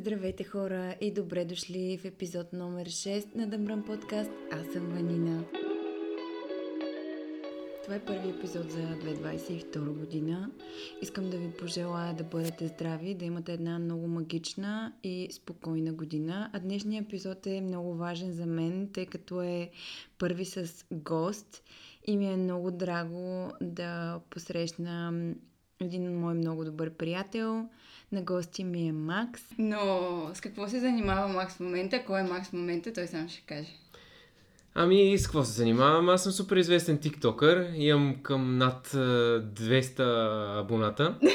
Здравейте хора и добре дошли в епизод номер 6 на Дъмрън подкаст. Аз съм Ванина. Това е първи епизод за 2022 година. Искам да ви пожелая да бъдете здрави, да имате една много магична и спокойна година. А днешният епизод е много важен за мен, тъй като е първи с гост и ми е много драго да посрещна един мой много добър приятел. На гости ми е Макс. Но с какво се занимава Макс в момента? Кой е Макс в момента? Той сам ще каже. Ами, с какво се занимавам? Аз съм супер известен тиктокър. Имам към над 200 абоната.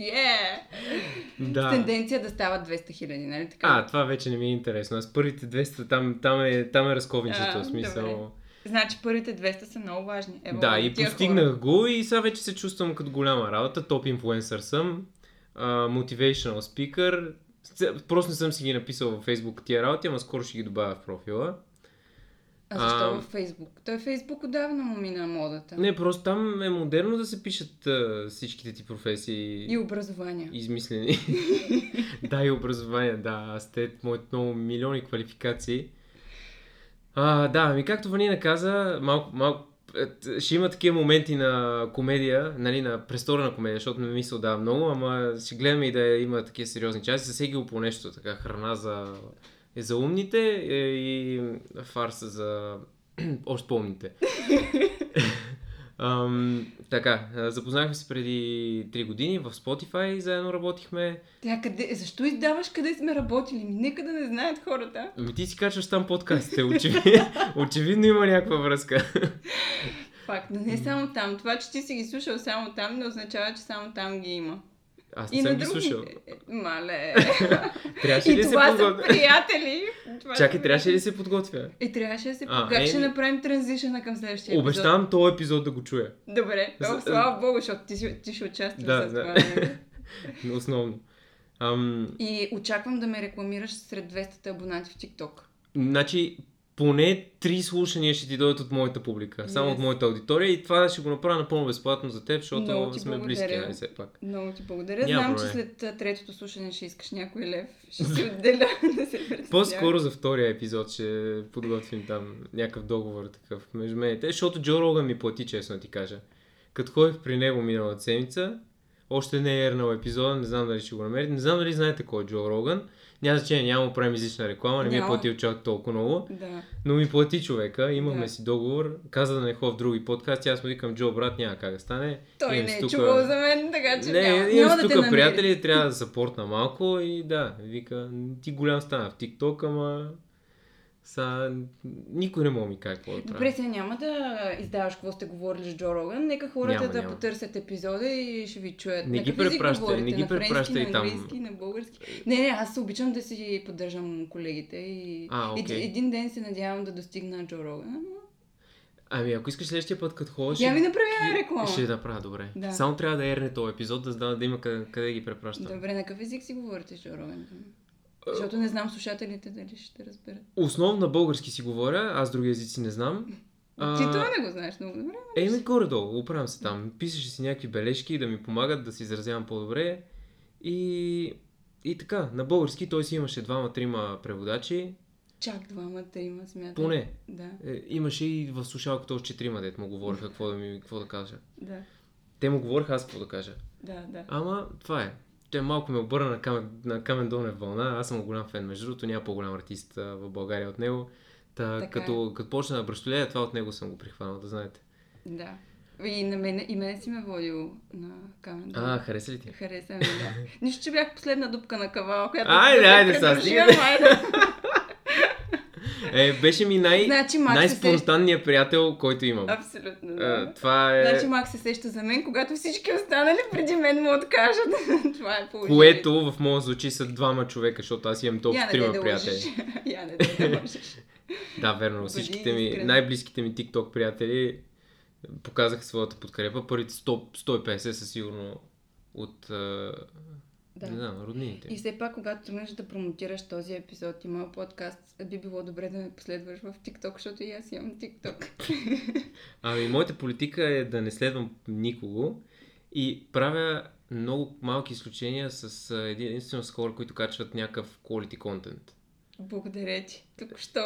Yeah! да. С тенденция да стават 200 хиляди, нали така? А, това вече не ми е интересно. Аз първите 200, там, там е, там е разковничето, А, в смисъл. добре. Значи първите 200 са много важни. Ево, Да, и постигнах хора. го и сега вече се чувствам като голяма работа. Топ инфлуенсър съм, uh, motivational speaker. Просто не съм си ги написал във Facebook тия работи, ама скоро ще ги добавя в профила. А защо А, във Фейсбук? Той Фейсбук отдавна му мина модата. Не, просто там е модерно да се пишат uh, всичките ти професии. И образование. измислени. да, и образование, да. Аз те моите много милиони квалификации. А, да, ми както Ванина каза, малко, малко е, ще има такива моменти на комедия, нали, на престорена комедия, защото не ми се отдава много, ама ще гледаме и да има такива сериозни части. За всеки по нещо, така храна за, е за умните е, и фарса за още по-умните. Ам, така, запознахме се преди 3 години в Spotify, заедно работихме. Тя къде... Защо издаваш къде сме работили? Нека да не знаят хората. Ами ти си качваш там подкастите, очевидно, очевидно има някаква връзка. Факт, но не само там. Това, че ти си ги слушал само там, не означава, че само там ги има. Аз не И съм ги слушал. Е, Мале. Трябваше ли И се това са подготвя? приятели. Това са Чакай, трябваше ли се подготвя? И трябваше да се... А, как е, ще направим транзишъна към следващия епизод? Обещавам този епизод да го чуя. Добре, О, слава богу, защото ти, ти ще участваш Да, с това. нали? Основно. Ам, И очаквам да ме рекламираш сред 200 абонати в TikTok. значи, поне три слушания ще ти дойдат от моята публика, само Yes. от моята аудитория и това ще го направя напълно безплатно за теб, защото Много ти сме благодаря. близки, нали все пак. Много ти благодаря. Няма Знам, че проблем. след а, третото слушане ще искаш някой лев. Ще си отделя да се представя. По-скоро за втория епизод ще подготвим там някакъв договор такъв между мен и те, защото Джо Роган ми плати, честно ти кажа. Като ходих при него миналата седмица, още не е ернал епизода, не знам дали ще го намерите. Не знам дали знаете кой е Джо Роган. Няма значение, няма му правим излична реклама, не ми е платил чак толкова много. Да. Но ми плати човека, имахме Да. си договор, каза да не ходя в други подкасти, аз му викам Джо, брат, няма как да стане. Той Имам не е тука- чувал за мен, така че не, няма, имам няма да тук приятели, трябва да запортна малко и да, вика, ти голям стана в TikTok, ама са, никой не мога ми каже какво да Добре, сега няма да издаваш какво сте говорили с Джо Роган. Нека хората Няма, да няма. потърсят епизода и ще ви чуят. Не На ги препращай, не ги на препращай на там. английски, на български. Не, не, аз се обичам да си поддържам колегите и А, и- окей. един ден се надявам да достигна Джо Роган. Ами ако искаш следващия път, като ходиш, Я ми направи една реклама. ще направя добре. Да. Само трябва да ерне този епизод, да, знам да има къде, къде да ги препращам. Добре, на какъв език си говорите Джо Роган? Защото не знам слушателите дали ще разберат. Основно български си говоря, аз други езици не знам. Ти това не го знаеш много добре. Еми, горе-долу, оправям се там. Писаше си някакви бележки да ми помагат да се изразявам по-добре. И, и така, на български той си имаше двама-трима преводачи. Чак двама, трима, смятам. Поне. Да, Е, имаше и в слушалката още четирима, дет му говориха какво да, ми, какво да кажа. да, Те му говориха аз какво да кажа. да, да. Ама, това е. Той малко ме обърна на Камен, на Камен Донев вълна. Аз съм голям фен, между другото, няма по-голям артист в България от него. Та, Така е. като, като почна да бръщолея, това от него съм го прихванал, да знаете. Да. И на мене, и мене си ме водил на камен. А, хареса ли ти? Хареса ми, да. Нищо, че бях последна дупка на кавала, която... Айде, да айде, сега, стига. айде. Е, беше ми най... Значи, Макс се най-спонтанният приятел, който имам. Абсолютно, А, да. това е... Значи Макс се сеща за мен, когато всички останали преди мен му откажат. Това е положението. Което в моят случай са двама човека, защото аз имам толкова трима да приятели. Я не да лъжеш. Да, верно. Бъди Всичките ми, най-близките ми TikTok приятели показаха своята подкрепа. Първите 100, 150 са сигурно от... Да. Не знам, роднините. И все пак, когато тръгнеш да промотираш този епизод и моят подкаст, би било добре да ме последваш в TikTok, защото и аз имам TikTok. Ами, моята политика е да не следвам никого и правя много малки изключения с единствено с хора, които качват някакъв quality content. Благодаря ти. Току-що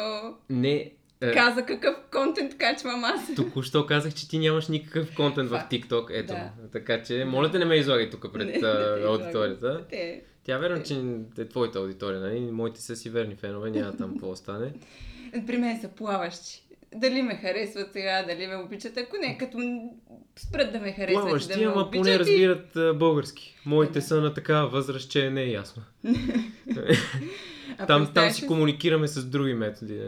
Не, е, каза какъв контент качвам аз. току-що казах, че ти нямаш никакъв контент в Факт. TikTok. Ето, Да. така че, моля те не ме излагай тук Не, пред не а, ме аудиторията. Те, Тя вярвам, че е твоята аудитория, нали? Моите са си верни фенове, няма там какво да стане. при мен са плаващи. Дали ме харесват сега, дали ме обичат, ако не, като спрат да ме харесват и да Плаващи, ме ама поне и- разбират български. Моите Да. са на такава възраст, че не е ясно. Там, там си комуникираме с други методи.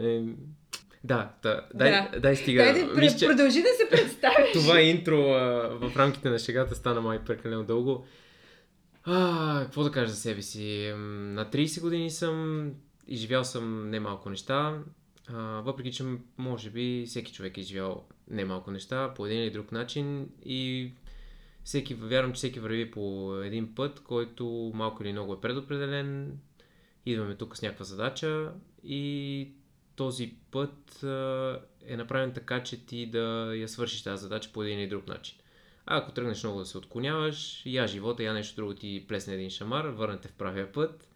Да, да, дай, Да. дай стига. Дай да Мисля, продължи да се представиш. това интро а, в рамките на шегата стана май прекалено дълго. А, какво да кажа за себе си? На 30 години съм, изживял съм немалко неща, а, въпреки че може би всеки човек е изживял немалко неща по един или друг начин и всеки, вярвам, че всеки върви по един път, който малко или много е предопределен. Идваме тук с някаква задача и този път а, е направен така, че ти да я свършиш тази задача по един или друг начин. А ако тръгнеш много да се отклоняваш, я живота, я нещо друго ти плесне един шамар, върнете в правия път.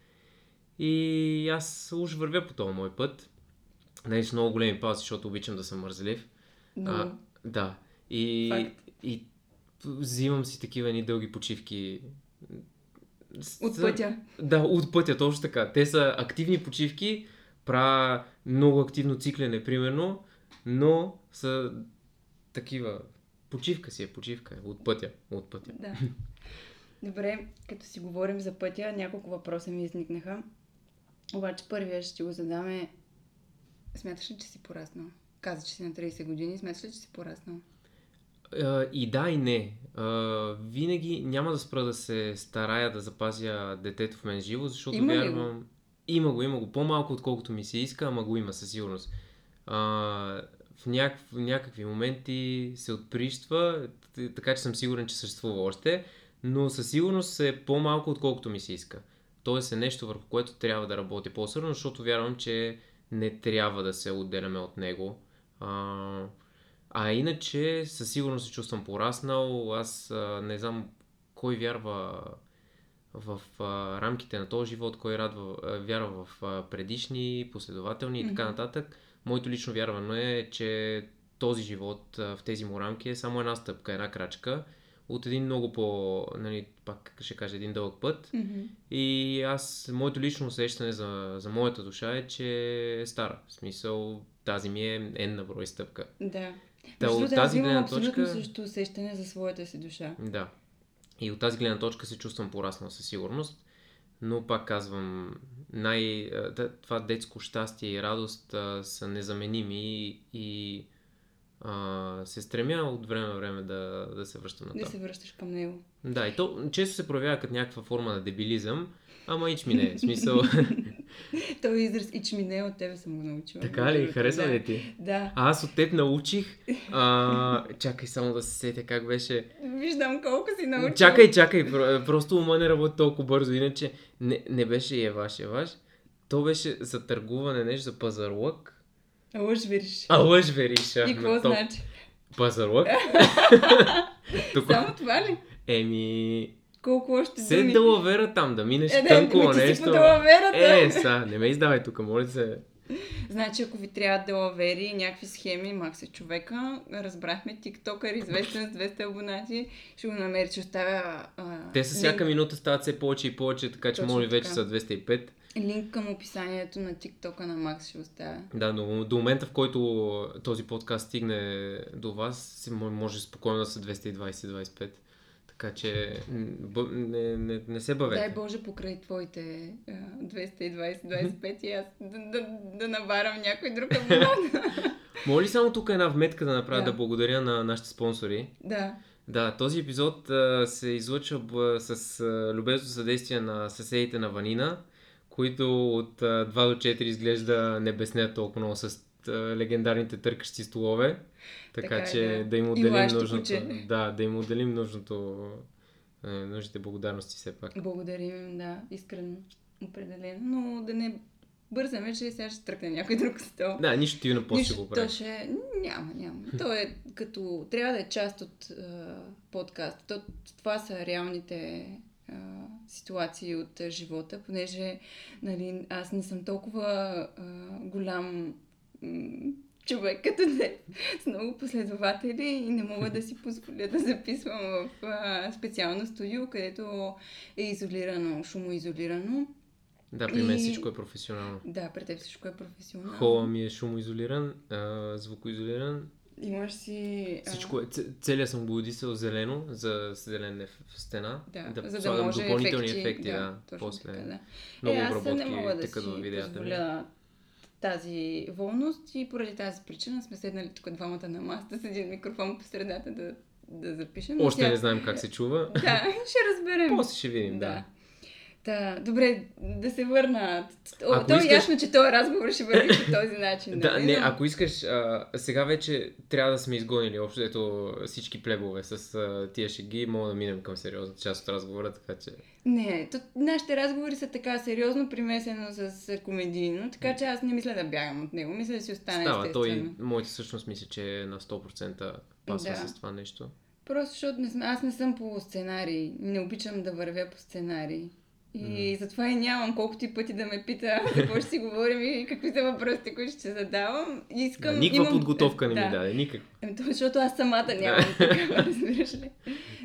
И аз уж вървя по този мой път. Нали, с много големи паузи, защото обичам да съм мързелив. Много. А, да. И, Факт. и взимам си такива едни дълги почивки. От пътя. Да, от пътя, точно така. Те са активни почивки, правя много активно циклене, примерно, но са такива. Почивка си е, почивка. От пътя, от пътя. Да. Добре, като си говорим за пътя, няколко въпроса ми изникнаха. Обаче първия ще го задаме. Смяташ ли, че си пораснал? Каза, че си на 30 години. Смяташ ли, че си пораснал? И да, и не. Винаги няма да спра да се старая да запазя детето в мен живо, защото Има вярвам... Има го, има го. По-малко отколкото ми се иска, ама го има със сигурност. А, в, няк... в някакви моменти се отприщва, така че съм сигурен, че съществува още, но със сигурност е по-малко отколкото ми се иска. Тоест е нещо върху което трябва да работя по-сърно, защото вярвам, че не трябва да се отделяме от него. А, а иначе със сигурност се чувствам пораснал. Аз а, не знам кой вярва в а, рамките на този живот, кой радва, а, вярва в а, предишни, последователни и така нататък. Моето лично вярване е, че този живот а, в тези му рамки е само една стъпка, една крачка от един много по, нали, пак ще кажа, един дълъг път. И аз, моето лично усещане за, за моята душа е, че е стара. В смисъл, тази ми е N на брой стъпка. Да. Та, Между от тази имам гледна абсолютно точка... същото усещане за своята си душа. Да. И от тази гледна точка се чувствам пораснал със сигурност. Но пак казвам, най... да, това детско щастие и радост а, са незаменими и, и а, се стремя от време на време да, да се връщам на Да това. се връщаш към него. Да, и то често се проявява като някаква форма на дебилизъм, ама ич ми не. В смисъл, Той израз ичмине от тебе съм го научила. така ли? Харесва ли ти? Да. А аз от теб научих. А, чакай само да се сетя как беше. Виждам колко си научил. Чакай, чакай, про- просто ума не работи толкова бързо, иначе не, не беше Еваш, Еваш. То беше за търгуване, нещо за пазарлък. Лъж вериш. А лъж вериша. И какво топ. значи? Пазарлък? Тук. Само това ли? Еми, Колко още се думи? далавера там, да минеш Е, да, тънко си нещо. далаверата. Е, са, не ме издавай тук, моля се. Значи, ако ви трябва да лавери и някакви схеми, Макс е човека, разбрахме, тиктокър, известен с 200 абонати, ще го намери, че оставя а, Те с всяка минута стават все повече и повече, така че моля вече са 205. линк към описанието на тиктока на Макс ще оставя. Да, но до момента, в който този подкаст стигне до вас, си мо- може спокойно да са 220-25. Така че бъ, не, не, не се бавете. Дай Боже покрай твоите а, 220-25 и аз да, да, да наварам някой друг абонат. Моля ли само тук една вметка да направя Да. да благодаря на нашите спонсори? да. Да, този епизод а, се излъчва б, с а, любезно съдействие на съседите на Ванина, които от а, 2 до 4 изглежда не безнят толкова много с легендарните търкащи столове. Така, Така е, че да. да. им отделим нужното. куче. Да, да им отделим нужното. е, нужните благодарности все пак. Благодарим им, да, искрено, определено, но да не бързаме, че сега ще тръкне някой друг стол. Да, нищо ти на после го то прави. ще... Няма, няма. То е като... Трябва да е част от а, подкаста. То, това са реалните ситуации от живота, понеже нали, аз не съм толкова а, голям човек като те с много последователи и не мога да си позволя да записвам в а, специално студио, където е изолирано, шумоизолирано. Да, при мен И- всичко е професионално. Да, при теб всичко е професионално. Хола ми е шумоизолиран, а, звукоизолиран. Имаш си... а, Всичко е, целият съм го одисал зелено, за зелен еф- в стена. Да, за да може допълнителни ефекти, ефекти, да. точно после така, да. много е, обработки не мога да си видеята. позволя тази волност и поради тази причина сме седнали тук двамата на маста с един микрофон по средата да, да запишем. Още не знаем как се чува. Да, ще разберем. После ще видим, да. да. Та, добре, да се върна. О, Ако то е искаш- ясно, че този разговор ще върви по този начин. Да, нали? не, ако искаш, а, сега вече трябва да сме изгонили общо ето всички плебове с а, тия шеги, мога да минем към сериозната част от разговора, така че... Не, то, нашите разговори са така сериозно примесено с комедийно, така че аз не мисля да бягам от него. Мисля да си остане Става, той, естествено. моята същност мисля, че е на 100% пасва Да. с това нещо. Просто защото не аз не съм по сценарий. Не обичам да вървя по сценарий. И затова и нямам колкото и пъти да ме пита какво ще си говорим и какви са въпросите, които ще задавам. Искам, Да, никаква имам... подготовка не да. ми даде, никаква. Ами, то, защото аз самата нямам такава, разбираш ли?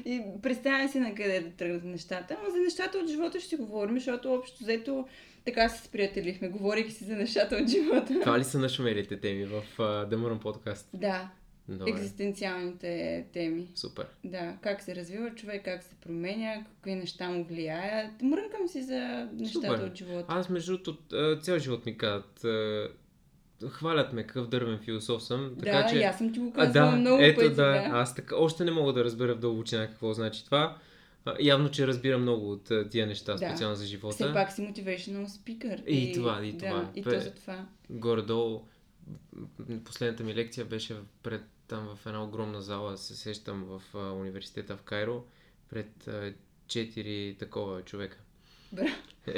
И представям си на къде да тръгнат нещата, но за нещата от живота ще си говорим, защото общо взето така се сприятелихме, говорейки си за нещата от живота. Това ли са нашумелите теми в uh, The Murmur подкаст? Да, Добре, екзистенциалните теми. супер. Да, как се развива човек, как се променя, какви неща му влияят. Мрънкам си за нещата Супер. от живота. Аз между другото цял живот ми казват, хвалят ме какъв дървен философ съм, така да, че... и аз съм ти го казвала да, много ето пъти. да, Да, аз така, още не мога да разбера в дълбочина какво значи това. А, явно, че разбирам много от тия неща, Да. специално за живота. Все пак си motivational speaker. И това, и това. Да, и то за това. Горе-долу, последната ми лекция беше пред там в една огромна зала, се сещам в а, университета в Кайро, пред четири такова човека. Браво.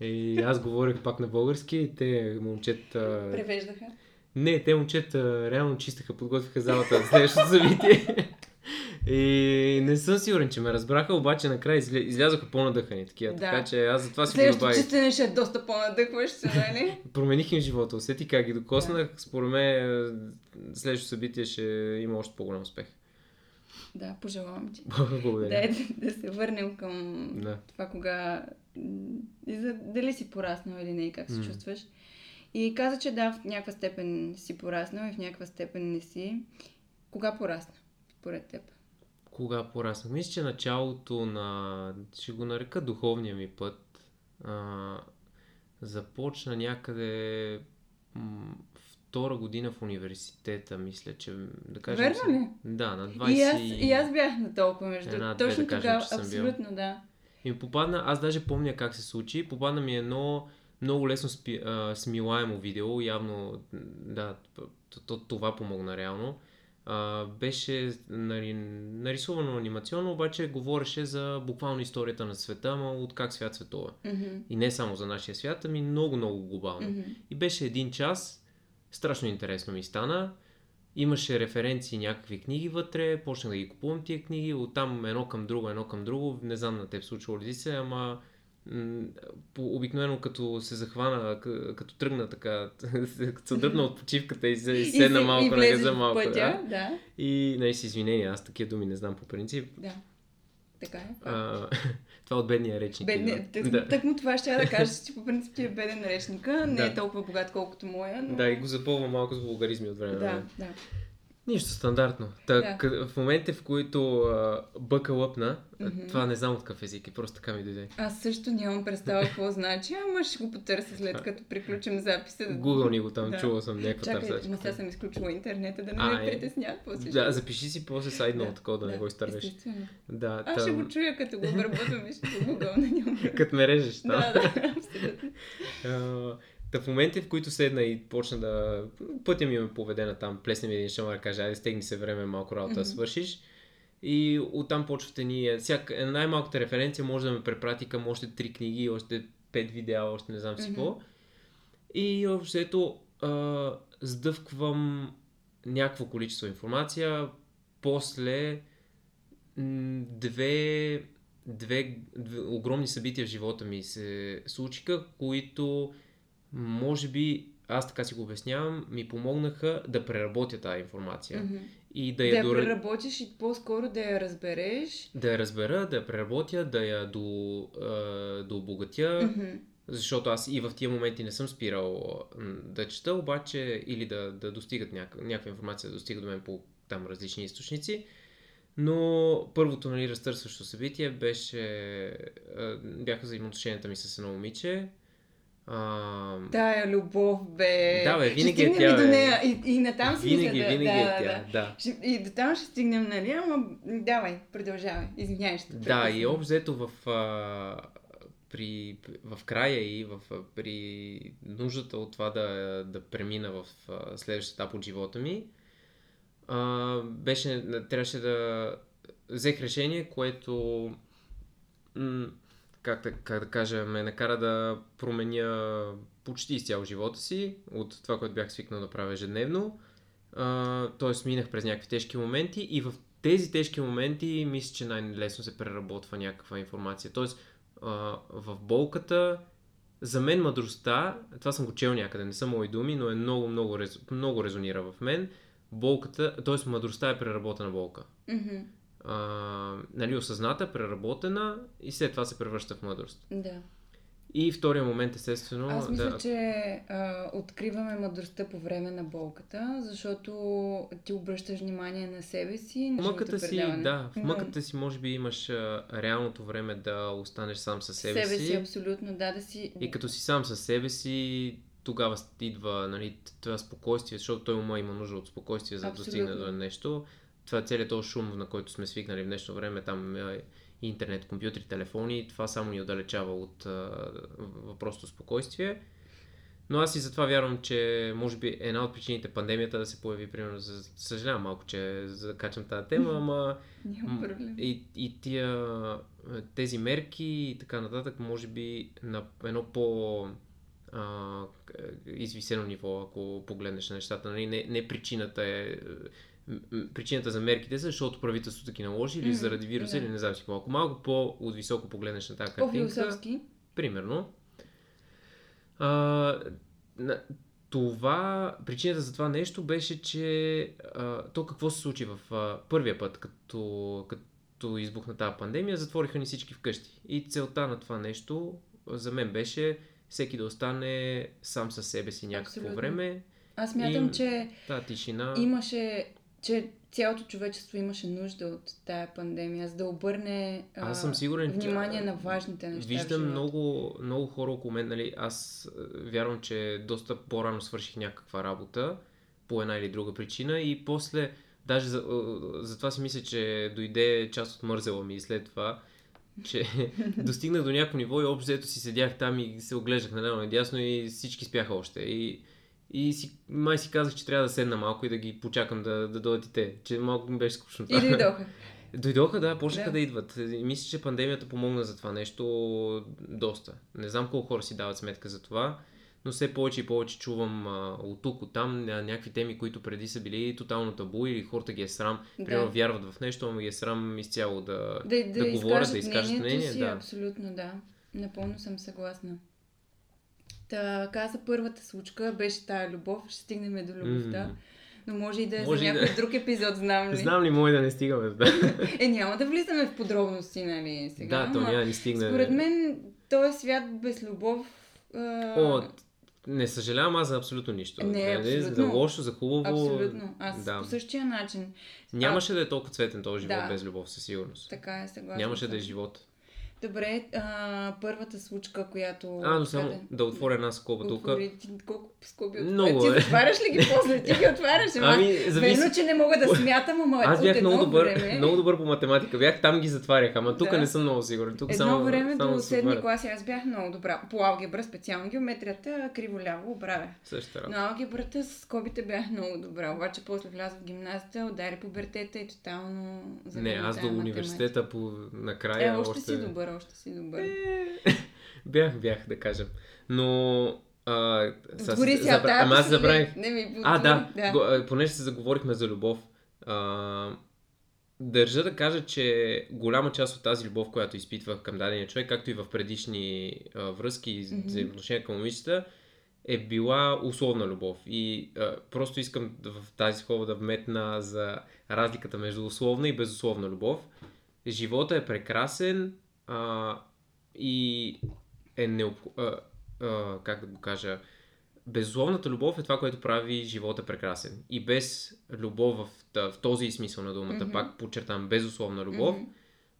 И аз говорех пак на български, и те момчета... Превеждаха. Не, те момчета реално чистаха, подготвиха залата за следващото събитие. И не съм сигурен, че ме разбраха, обаче накрая изля... излязоха по-надъхани такива. Да. Така че аз затова си го Следващото добавих. чистене ще е доста по-надъхващо, нали? Промених им живота, усети как ги докоснах. Според мен следващото събитие ще има още по-голям успех. да, пожелавам ти. Благодаря. Да, да, да се върнем към Да. това кога... И за, дали си пораснал или не и как се М. чувстваш. И каза, че да, в някаква степен си пораснал и в някаква степен не си. Кога порасна, според теб? Кога пораснах? Мисля, че началото на, ще го нарека духовния ми път, а, започна някъде м, втора година в университета, мисля, че да кажем... Верно ли? Да, на 20... И аз, и аз бях на толкова между. Една-две Точно да кажем, тогава, съм бил. абсолютно, да. И попадна, аз даже помня как се случи, попадна ми едно много лесно спи, а, смилаемо видео, явно, да, т- т- това помогна реално. А, беше нари, нарисувано анимационно, обаче говореше за буквално историята на света, ама от как свят светува. Мгм. И не само за нашия свят, ами много, много глобално. Мгм. И беше един час, страшно интересно ми стана. Имаше референции, някакви книги вътре, почнах да ги купувам тия книги, оттам едно към друго, едно към друго. Не знам на теб случвало ли се, ама по- обикновено като се захвана, като тръгна така, като се дръпна от почивката и, се, седна се- малко на газа малко. Пътя, Да. да. И, нали, с извинения, аз такива думи не знам по принцип. да. Така е. А, това от бедния речник. Бедне, идва. тък, да. тък му това ще я да кажа, че по принцип ти е беден речника. Не Да. е толкова богат, колкото моя, но... да, и го запълвам малко с вулгаризми от време. да, да. Нищо стандартно. Та, Да. В момента, в които а, бъка лъпна, Мгм. това не знам от какъв език, и просто така ми дойде. Аз също нямам представа какво значи, ама ще го потърся след като приключим записа. Google ни го там, Да. чувал съм някаква Чакай, търсачка. сега съм изключила интернета, да не А, ме е. притеснят после. Да, запиши си после сайдно Да, такова, да, не го изтървеш. Да, Аз ще там, го чуя, като го обработвам и ще го гугълна. няма проблем. като ме режеш. Да, да, абсолютно. Та в момента, в които седна и почна да... Пътя ми ме поведе на там, плесне ми един шамар, каже, айде стегни се време, малко работа Мгм. свършиш. И оттам почвате ние. Всяка, най-малката референция може да ме препрати към още три книги, още пет видеа, още не знам си какво. И общо ето а, сдъвквам някакво количество информация, после две, две, две огромни събития в живота ми се случиха, които може би, аз така си го обяснявам, ми помогнаха да преработя тази информация. Мгм. И да Да я я дора- преработиш и по-скоро да я разбереш. да я разбера, да я преработя, да я до, а, да обогатя, Мгм. защото аз и в тия моменти не съм спирал да чета, обаче или да, да достигат някаква, някаква информация, да достига до мен по там различни източници. Но първото нали, разтърсващо събитие беше, бяха взаимоотношенията ми с едно момиче. А, Тая любов, бе. Да, бе, Ще винаги е стигнем тя, до нея. И, и натам си винаги, мисля, да, винаги да, е да, тя, да. Ще, и до там ще стигнем, нали? Ама давай, продължавай. Извинявай, ще Да, и общо взето в, а, при, в края и в, при нуждата от това да, да премина в следващия етап от живота ми, а, беше, трябваше да взех решение, което м, как, как да кажа, ме накара да променя почти изцяло живота си от това, което бях свикнал да правя ежедневно. Тоест минах през някакви тежки моменти и в тези тежки моменти мисля, че най-лесно се преработва някаква информация. Тоест в болката за мен мъдростта, това съм го чел някъде, не са мои думи, но е много, много, много резонира в мен. Болката, т.е. мъдростта е преработена болка. Мгм. А, нали, осъзната, преработена и след това се превръща в мъдрост. Да. И втория момент, естествено, Аз мисля, да... че а, откриваме мъдростта по време на болката, защото ти обръщаш внимание на себе си, на мъката си, да, в мъката си може би имаш а, реалното време да останеш сам със себе, себе си. си, абсолютно, да, да си... И като си сам със себе си, тогава идва нали, това спокойствие, защото той ума има нужда от спокойствие, за да достигне до нещо. Това е целият този шум, на който сме свикнали в днешно време, там интернет, компютри, телефони, това само ни отдалечава от въпросното спокойствие. Но аз и затова вярвам, че може би една от причините пандемията да се появи, примерно, за... съжалявам малко, че закачам тази тема, ама и, и тия, тези мерки и така нататък, може би на едно по а, извисено ниво, ако погледнеш на нещата. Нали? Не, не причината е причината за мерките, са, защото правителството ги наложи или заради вируса, или не знам си какво. Ако малко по-отвисоко погледнеш на тази картинка, примерно, а, това, причината за това нещо беше, че а, то какво се случи в а, първия път, като, като избухна тази пандемия, затвориха ни всички вкъщи. И целта на това нещо за мен беше всеки да остане сам със себе си някакво Абсолютно. време. Аз мятам, И- че Та тишина. имаше, че цялото човечество имаше нужда от тая пандемия, за да обърне а, Аз съм сигурен, че- внимание на важните неща. Виждам много, много хора около мен, нали, аз вярвам, че доста по-рано свърших някаква работа по една или друга причина и после, даже за, е, затова си мисля, че дойде част от мързела ми и след това, че достигнах до някакво ниво и общо си седях там и се оглеждах наляво надясно и всички спяха още. И, и си, май си казах, че трябва да седна малко и да ги почакам да, да дойдат и те, че малко ми беше скучно. И дойдоха. Дойдоха, да, почнаха да. Да. идват. И мисля, че пандемията помогна за това нещо доста. Не знам колко хора си дават сметка за това, но все повече и повече чувам а, от тук, от там ня- някакви теми, които преди са били тотално табу или хората ги е срам. Да. Примерно вярват в нещо, ама ги е срам изцяло да, Да, да, да говорят, да изкажат изкажат мнението мнение. си, Да. абсолютно да. Напълно съм съгласна. Та, каза първата случка, беше тая любов, ще стигнем до любовта. Но може и да е Може за и да някой друг епизод, знам ли. Знам ли мой да не стигаме? Да, Е, няма да влизаме в подробности, нали, сега. да то няма ни стигне. Според мен, този свят без любов... А... О, не съжалявам аз за абсолютно нищо. Не, За абсолютно. лошо, за хубаво. Абсолютно. Аз да. по същия начин. Нямаше да е толкова цветен този живот Да. без любов, със сигурност. Така е, съгласна. Нямаше да е живот. Добре, а, първата случка, която... А, но само Къде? да отворя една скоба тук. Колко скоби Много отваря. е. Ти затваряш ли ги после? Ти ги отваряш. Ама... Ами, зависи. Верно, че не мога да смятам, ама Аз бях много добър, време... много добър по математика. Бях там ги затварях, ама тук Да. не съм много сигурен. Тук Едно само, време само до се седми клас аз бях много добра. По алгебра специално геометрията, криво-ляво, обравя. Същата Но работа. алгебрата с скобите бях много добра. Обаче после влязох в гимназията, удари пубертета и тотално... Не, аз до университета по... накрая Е, още, си добър, още си добър. Бях, бях, да кажем. Но А, Отвори сега забра... Ама аз забравих. Не ми А, да. да. Понеже се заговорихме за любов. А, държа да кажа, че голяма част от тази любов, която изпитвах към дадения човек, както и в предишни а, връзки и Мгм. взаимоотношения към момичета, е била условна любов. И а, просто искам в тази скоба да вметна за разликата между условна и безусловна любов. Живота е прекрасен а, и е необходимо. как да го кажа? Безусловната любов е това, което прави живота прекрасен. И без любов в, в този смисъл на думата, Мгм. пак подчертавам, безусловна любов, Мгм.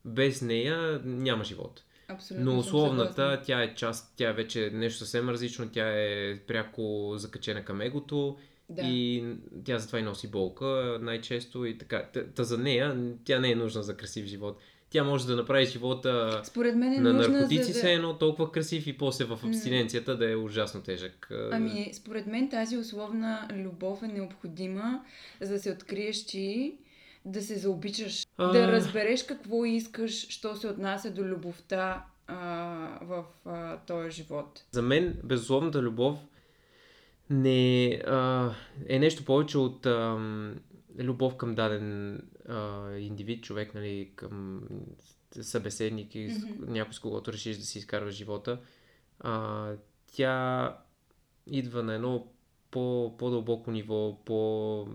без нея няма живот. Абсолютно Но условната, тя е част, тя е вече нещо съвсем различно, тя е пряко закачена към егото Да. и тя затова и носи болка най-често и така. Та, та за нея, тя не е нужна за красив живот. Тя може да направи живота Според мен е на нужна наркотици за да... едно толкова красив и после в абстиненцията да е ужасно тежък. Ами, според мен тази условна любов е необходима, за да се откриеш ти, да се заобичаш, А. да разбереш какво искаш, що се отнася до любовта а, в а, този живот. За мен безусловната любов не а, е нещо повече от ам, любов към даден а, индивид, човек, нали, към събеседник и Мгм. някой с когото решиш да си изкарваш живота. А, тя идва на едно по, по-дълбоко ниво, по...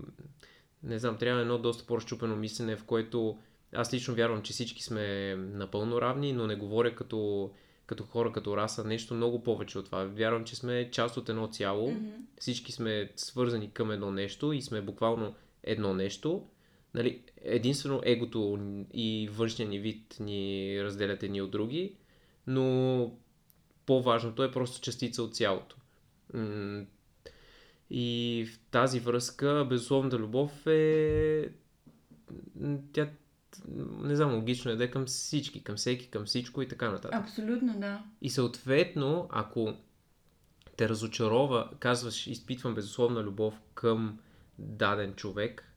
Не знам, трябва едно доста по-разчупено мислене, в което аз лично вярвам, че всички сме напълно равни, но не говоря като, като хора, като раса, нещо много повече от това. Вярвам, че сме част от едно цяло, Мгм. всички сме свързани към едно нещо и сме буквално едно нещо. Нали, единствено егото и външния ни вид ни разделят едни от други, но по-важното е просто частица от цялото. И в тази връзка, безусловната любов е... Тя, не знам, логично е да е към всички, към всеки, към всичко и така нататък. Абсолютно, да. И съответно, ако те разочарова, казваш, изпитвам безусловна любов към даден човек,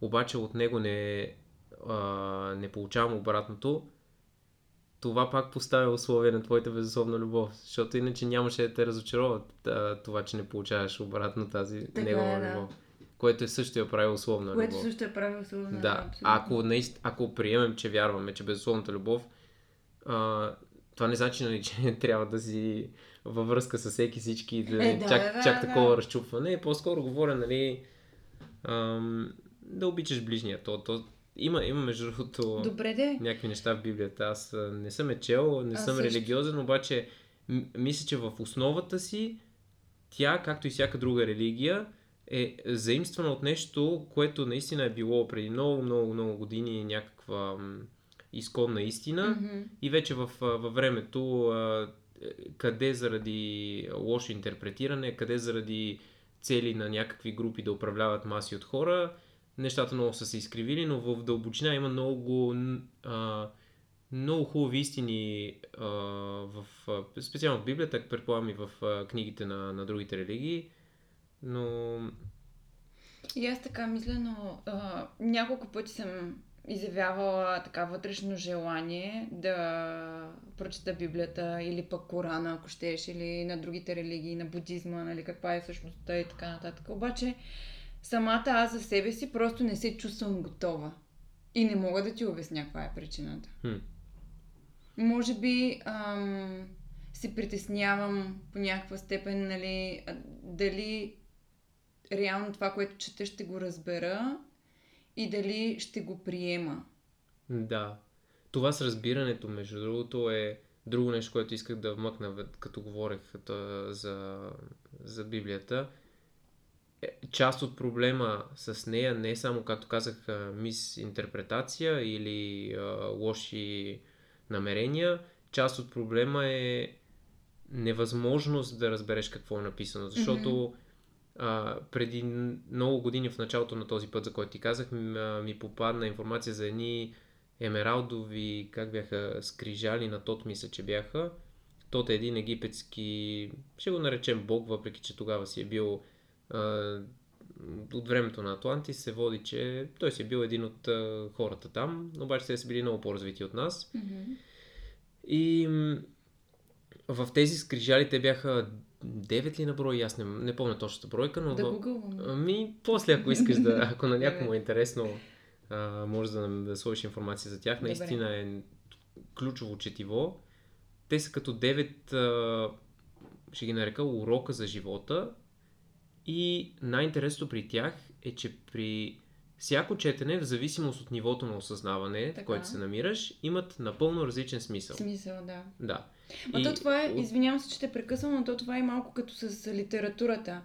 обаче от него не, а, не получавам обратното, това пак поставя условие на твоята безусловна любов, защото иначе нямаше да те разочароват а, това, че не получаваш обратно тази Така негова е, да. любов. Което е също я прави условна Което любов. също е правил условно. Да, абсолютно. ако, наист... ако приемем, че вярваме, че безусловната любов, а, това не значи, нали, че трябва да си във връзка с всеки всички, да, Е, да, чак, да, чак да. такова разчупване. По-скоро говоря, нали, ам, да обичаш ближния. То, то, има, има, между другото, Добре де. някакви неща в Библията. Аз а, не съм е чел, не Аз съм също. религиозен, обаче м- мисля, че в основата си тя, както и всяка друга религия, е заимствана от нещо, което наистина е било преди много, много, много години някаква м, изконна истина Мгм. и вече в, а, във времето а, е, къде заради лошо интерпретиране, къде заради цели на някакви групи да управляват маси от хора, нещата много са се изкривили, но в дълбочина има много, а, много хубави истини а, в, специално в Библията, предполагам и в а, книгите на, на другите религии, но И аз така мисля, но а, няколко пъти съм изявявала така вътрешно желание да прочета Библията или пък Корана, ако щеш, или на другите религии, на будизма, нали, каква е същността и така нататък. Обаче самата аз за себе си просто не се чувствам готова. И не мога да ти обясня каква е причината. хм, Може би ам, се притеснявам по някаква степен, нали, дали реално това, което чета, ще го разбера и дали ще го приема. Да. Това с разбирането, между другото, е друго нещо, което исках да вмъкна, като говорех за, за Библията. Част от проблема с нея не е само, както казах, мисинтерпретация или а, лоши намерения. Част от проблема е невъзможност да разбереш какво е написано, защото а, преди много години в началото на този път, за който ти казах, ми, ми попадна информация за едни емералдови, как бяха, скрижали на Тот, мисля, че бяха. Тот е един египетски, ще го наречем бог, въпреки че тогава си е бил от времето на Атлантис се води, че той си е бил един от а, хората там, обаче те са били много по-развити от нас. И м, в тези скрижали те бяха 9 ли на брой, аз не, не помня точната бройка, но... Да гугълвам. Ами, после, ако искаш да, ако на някой Добре. му е интересно, а, може да, да сложиш информация за тях. Добре. Наистина е ключово четиво. Те са като 9, а, ще ги нарека, урока за живота. И най-интересното при тях е, че при всяко четене, в зависимост от нивото на осъзнаване, в Така. което се намираш, имат напълно различен смисъл. Смисъл, да. Да. А И то това е, извинявам се, че те прекъсвам, но то това е малко като с литературата.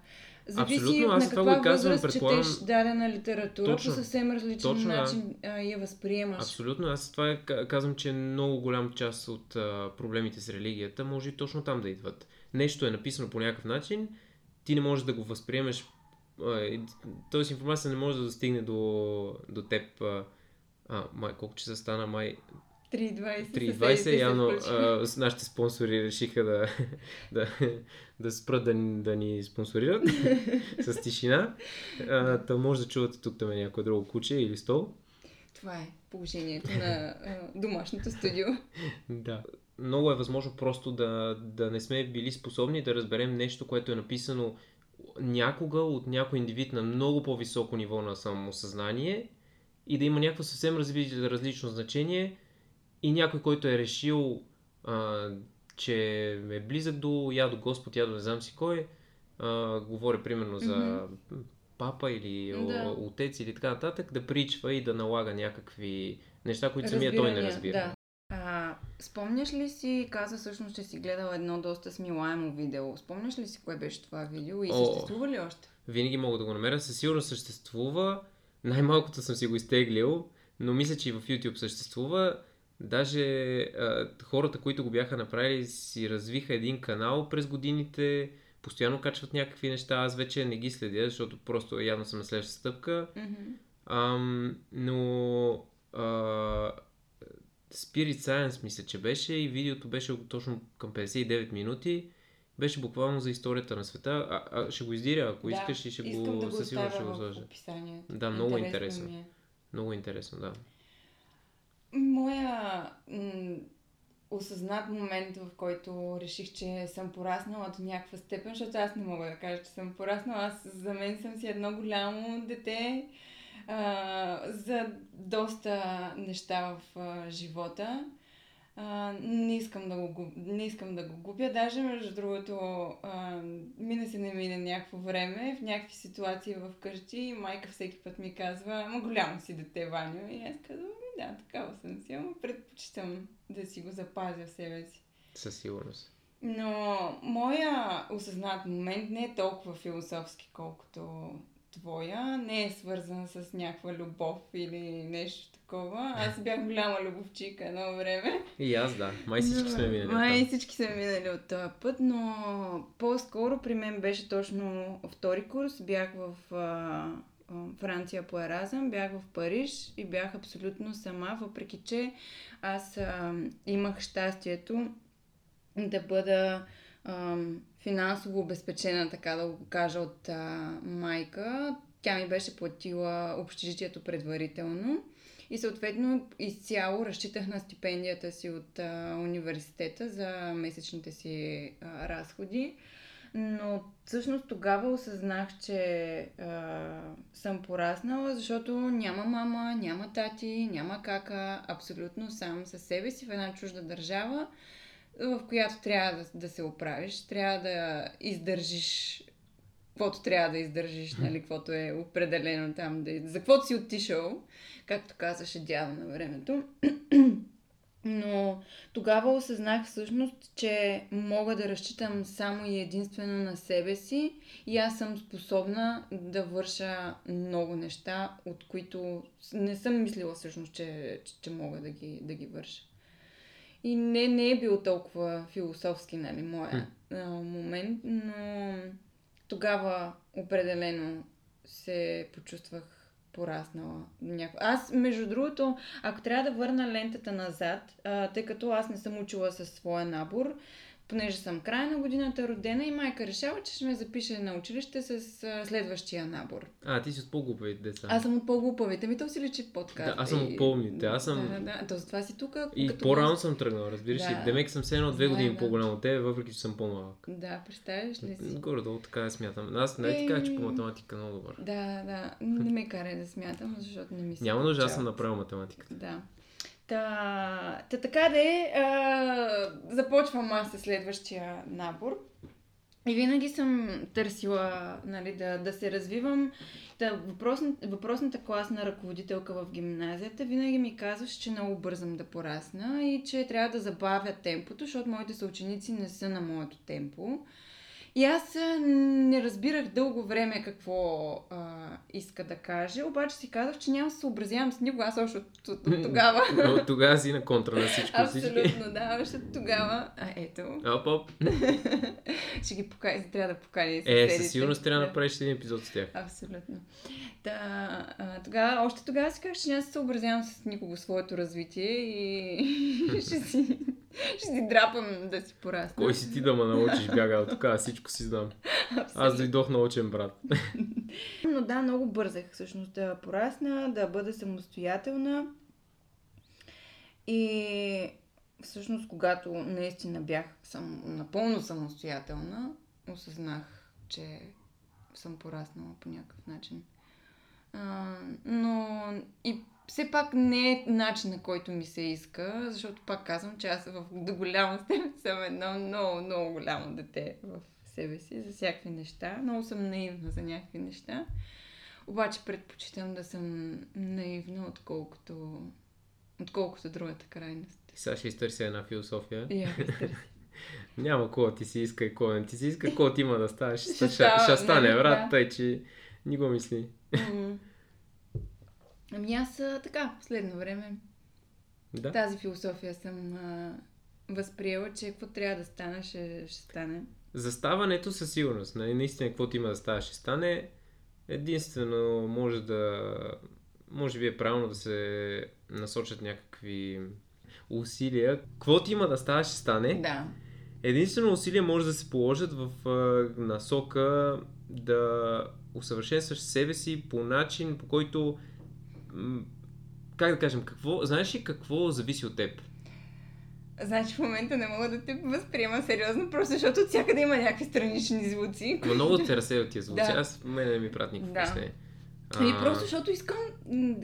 Зависи Абсолютно, аз на това каква го казвам, предполагам- четеш дадена литература, Точно. по съвсем различен Точно, начин а, я възприемаш. Абсолютно. Аз това е, ка- казвам, че много голям част от а, проблемите с религията може и точно там да идват. Нещо е написано по някакъв начин, ти не можеш да го възприемеш, тоест информация не може да достигне до, до теб. А, а, май, колко часа стана? Май 3.20. 3.20. съседите Явно а, нашите спонсори решиха да, да, да спрат да, да ни спонсорират с тишина. А, та може да чувате тук там е някое друго куче или стол. Това е положението на а, домашното студио. Да. Много е възможно просто да, да не сме били способни да разберем нещо, което е написано някога от някой индивид на много по-високо ниво на самосъзнание и да има някакво съвсем разли, различно значение и някой, който е решил, а, че е близък до я до Господ, я до не знам си кой, а, говоря примерно за папа или Да. отец или така нататък, да причва и да налага някакви неща, които самия той не разбира. Да. Спомняш ли си, каза всъщност, че си гледал едно доста смилаемо видео. Спомняш ли си кое беше това видео и О. съществува ли още? Винаги мога да го намеря. Със сигурност съществува. Най-малкото съм си го изтеглил, но мисля, че и в YouTube съществува. Даже а, хората, които го бяха направили, си развиха един канал през годините, постоянно качват някакви неща. Аз вече не ги следя, защото просто явно съм на следващата стъпка. Мгм. Ам, но а, Spirit Science мисля, че беше и видеото беше точно към 59 минути. Беше буквално за историята на света. А, а, ще го издиря, ако Да, искаш и ще го, да го със сигурност ще го сложа. Да, много Интересно интересно. е. Много интересно, да. Моя м- осъзнат момент, в който реших, че съм пораснала до някаква степен, защото аз не мога да кажа, че съм пораснала. Аз за мен съм си едно голямо дете а, за доста неща в а, живота. А, не, искам да го, не искам да го губя. Даже, между другото, а, мине се не мине някакво време, в някакви ситуации в къщи, майка всеки път ми казва, ама голямо си дете, Ваню. И аз казвам, «Ми да, такава съм си, ама предпочитам да си го запазя в себе си. Със сигурност. Но моя осъзнат момент не е толкова философски, колкото твоя. Не е свързан с някаква любов или нещо такова. Аз бях голяма любовчика едно време. И аз да. Май всички сме минали. Май всички сме минали от този път, но по-скоро при мен беше точно втори курс. Бях в а, Франция по Еразъм, бях в Париж и бях абсолютно сама, въпреки че аз а, имах щастието да бъда ам, финансово обезпечена, така да го кажа, от а, майка. Тя ми беше платила общежитието предварително и съответно изцяло разчитах на стипендията си от а, университета за месечните си а, разходи. Но всъщност тогава осъзнах, че а, съм пораснала, защото няма мама, няма тати, няма кака, абсолютно сам със себе си в една чужда държава, в която трябва да, да се оправиш, трябва да издържиш каквото трябва да издържиш, нали, каквото е определено там, да, за каквото си отишъл, както казваше дядо на времето. Но тогава осъзнах всъщност, че мога да разчитам само и единствено на себе си и аз съм способна да върша много неща, от които не съм мислила всъщност, че, че, че мога да ги, да ги върша. И не, не е бил толкова философски, нали, моя а, момент, но тогава определено се почувствах пораснала. до. Аз, между другото, ако трябва да върна лентата назад, а, тъй като аз не съм учила със своя набор, понеже съм края на годината родена и майка решава, че ще ме запише на училище с а, следващия набор. А, ти си от по-глупавите деца. Аз съм от по-глупавите. Ми то си личи подкаст. Да, аз съм от по-умните. Аз съм- Да, да, да. То затова си тук. И като по-рано съм тръгнал, разбираш ли? Да. Демек съм все едно две години да. по-голям от тебе, въпреки че съм по-малък. Да, представяш ли си? Горе-долу така я смятам. Аз не ти кажа, че по математика много добър. Да, да. Не ме карай да смятам, защото не ми се Няма нужда, аз съм направил математиката. Да. Та, та така де, а, започвам аз със следващия набор. И винаги съм търсила нали, да, да се развивам. Та, въпросна, въпросната класна ръководителка в гимназията винаги ми казваше, че много бързам да порасна и че трябва да забавя темпото, защото моите съученици не са на моето темпо. И аз не разбирах дълго време какво а, иска да каже, обаче си казах, че няма да се съобразявам с него, аз още от, от, от тогава. От тогава си на контра на всичко. Абсолютно, да, още от тогава. А, ето, Оп, оп. ще ги покани, трябва да покани Е, със сигурност трябва да Да. направиш един епизод с тях. Абсолютно. Да, а, тогава, още тогава си казах, че няма да се съобразявам с никого своето развитие и ще си, ще си драпам да си порасна. Кой си ти да ме научиш бяга от тук, аз всичко си знам. Аз дойдох научен брат. Но да, много бързах всъщност да порасна, да бъда самостоятелна. И всъщност, когато наистина бях съм, напълно самостоятелна, осъзнах, че съм пораснала по някакъв начин. А, но и все пак не е начин, който ми се иска, защото пак казвам, че аз в до голяма степен съм едно много, много голямо дете в себе си за всякакви неща. Много съм наивна за някакви неща. Обаче предпочитам да съм наивна, отколкото, отколкото другата крайност. Сега ще изтърся една философия. И. Няма кога ти си иска и кога не ти си иска, кога ти има да стане. Ще, Ще ще, стане, нали, брат, да. тъй, че ни го мисли. Ами аз така, последно време Да. тази философия съм а, възприела, че какво трябва да стане, ще, ще стане. Заставането със сигурност. Нали, наистина, каквото има да става, ще стане. Единствено, може да. Може би е правилно да се насочат някакви усилия. Каквото има да става, ще стане. Да. Единствено усилие може да се положат в а, насока да усъвършенстваш себе си по начин, по който. Как да кажем, какво. Знаеш ли какво зависи от теб? Значи в момента не мога да те възприема сериозно, просто защото от всякъде има някакви странични звуци. Ма много те разсеят тия звуци. Да. Аз мене не ми правят никакво Да. впечатление. Ами А, просто защото искам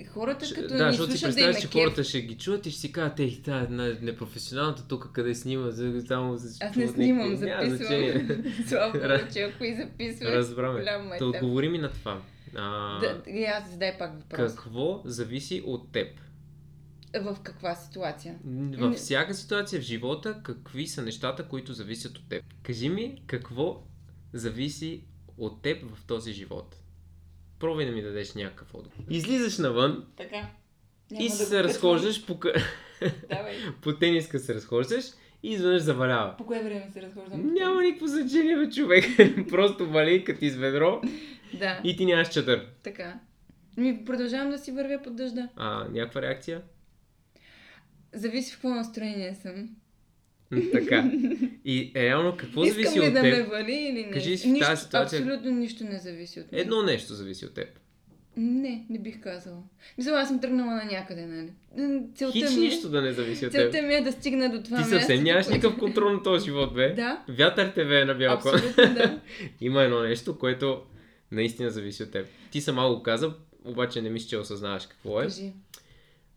хората, Ще- като да, ни защото си слушат да им е че кеф. хората ще ги чуят и ще си кажат, ей, та една непрофесионалната тук, къде снима, за само се Аз не снимам, записвам. Слава че ако и записваш, Разбраме. е Да отговори ми на това. А, Да, и аз задай пак въпрос. какво зависи от теб? В каква ситуация? Във всяка ситуация в живота, какви са нещата, които зависят от теб? Кажи ми, какво зависи от теб в този живот? Пробвай да ми дадеш някакъв отговор. Излизаш навън Така. и да се разхождаш по. Давай. по тениска се разхождаш и изведнъж завалява. По кое време се разхождам? Няма никакво значение, бе, човек. Просто вали като из ведро Да, и ти нямаш чадър. така. Ми продължавам да си вървя под дъжда. А, някаква реакция? Зависи в какво настроение съм. Така. И е, реално какво Искам зависи ли от да теб? ме вали или не? Кажи си в нищо, тази ситуация- Абсолютно нищо не зависи от мен. Едно нещо зависи от теб. Не, не бих казала. Мисля, аз съм тръгнала на някъде, нали? Целта Хич ми, е- нищо да не зависи от теб. целта ми е да стигна до това Ти място. съвсем нямаш което- никакъв контрол на този живот, бе. Да, Вятър те вее на бял кон. абсолютно да. Има едно нещо, което наистина зависи от теб. Ти сама го каза, обаче не мисля, че осъзнаваш какво е. Кажи.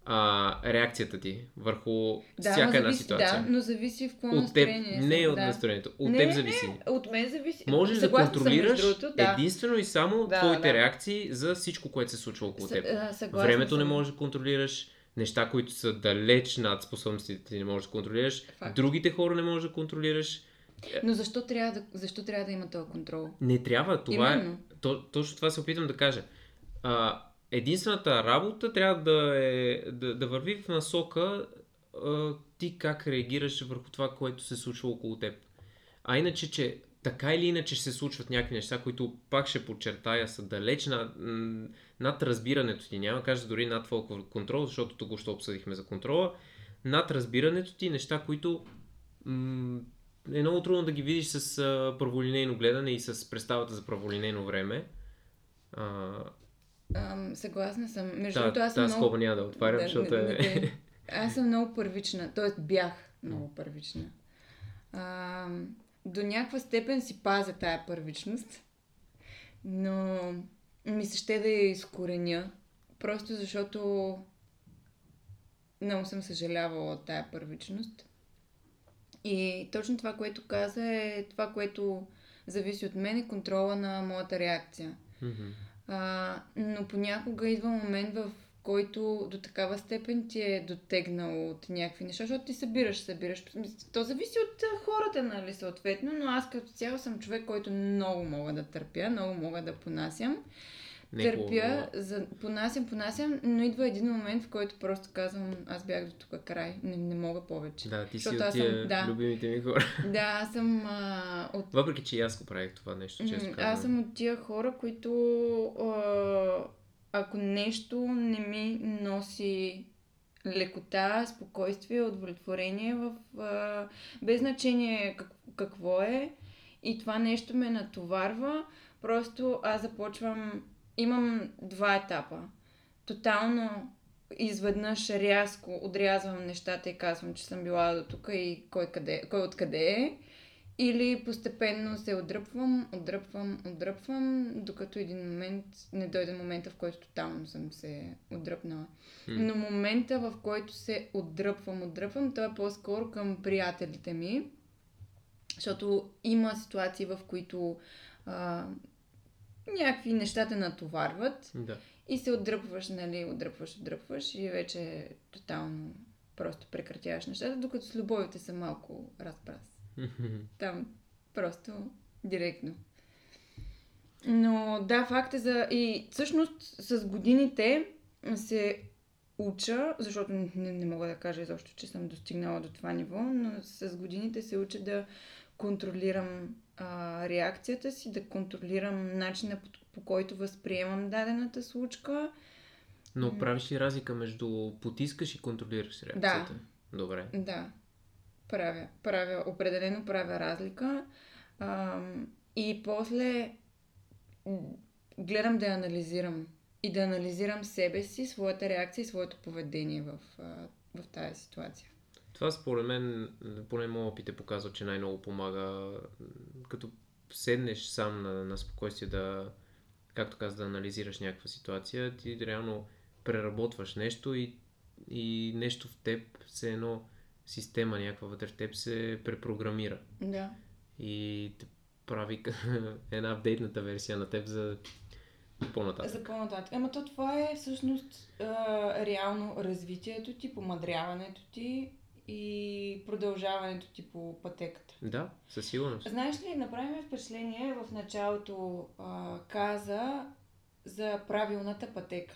А, реакцията ти върху Да, всяка една зависи, ситуация. Да, но зависи в какво от теб, настроение не съм, от да. настроението. От Не, теб не, зависи. От мен зависи. Можеш да Съгласна съм, контролираш другото, да. единствено и само Да, твоите да. реакции за всичко, което се случва около С- теб. а, съгласна Времето не съм. можеш да контролираш, неща, които са далеч над способностите ти не можеш да контролираш, Факт. другите хора не можеш да контролираш. Но защо трябва, да, защо трябва да има този контрол? Не трябва, това Именно. е. То, точно това се опитвам да кажа. А, единствената работа трябва да, е, да, да върви в насока а, ти как реагираш върху това, което се случва около теб. А иначе, че така или иначе ще се случват някакви неща, които пак ще подчертая са далеч над, над разбирането ти. Няма кажа дори над твоя контрол, защото току-що обсъдихме за контрола. Над разбирането ти неща, които м- е много трудно да ги видиш с а, праволинейно гледане и с представата за праволинейно време. А, Ам, съгласна съм. Между та, другото, аз съм тази много... няма да отварям, Да, защото не- е... не- не. Аз съм много първична, т.е. бях много първична. А, до някаква степен си пазя тая първичност, но ми се ще да я изкореня, просто защото много съм съжалявала от тая първичност. И точно това, което каза е това, което зависи от мен е контрола на моята реакция. Мгм. А, но понякога идва момент, в който до такава степен ти е дотегнал от някакви неща, защото ти събираш, събираш. То зависи от хората, нали, съответно, но аз като цяло съм човек, който много мога да търпя, много мога да понасям. Не е търпя, за, понасям, понасям, но идва един момент, в който просто казвам, аз бях до тук край, не, не мога повече. Да, ти си от съм- тия да. любимите ми хора. Да, аз съм а, от Въпреки, че и аз го правих това нещо, често казвам. Аз съм от тия хора, които а, ако нещо не ми носи лекота, спокойствие, удовлетворение, в, а, без значение как, какво е, и това нещо ме натоварва, просто аз започвам, имам два етапа. Тотално изведнъж рязко отрязвам нещата и казвам, че съм била до тук и кой, къде, кой откъде е. Или постепенно се отдръпвам, отдръпвам, отдръпвам, докато един момент не дойде момента, в който тотално съм се отдръпнала. М. Но момента, в който се отдръпвам, отдръпвам, той е по-скоро към приятелите ми. Защото има ситуации, в които а, някакви неща те натоварват Да. и се отдръпваш, нали, отдръпваш, отдръпваш и вече тотално просто прекратяваш нещата, докато с любовите са малко разпрас. Там просто директно. Но да, факт е за... И всъщност с годините се уча, защото не, не мога да кажа изобщо, че съм достигнала до това ниво, но с годините се уча да контролирам а, реакцията си, да контролирам начина по, по който възприемам дадената случка. Но правиш ли разлика между потискаш и контролираш реакцията? Добре. Да, правя. правя определено правя разлика. Ам, и после гледам да я анализирам. И да анализирам себе си, своята реакция и своето поведение в, а, в тази ситуация. Това според мен, поне моят опит е показал, че най-много помага като седнеш сам на, на спокойствие да, както каза, да анализираш някаква ситуация, ти реално преработваш нещо и, и нещо в теб, все едно система някаква вътре в теб се препрограмира Да. и те прави една апдейтната версия на теб за по-нататък. За по-нататък. Ама то това е всъщност а, реално развитието ти, помадряването ти и продължаването ти по пътеката. Да, със сигурност. Знаеш ли, направи ми впечатление в началото а, каза за правилната пътека.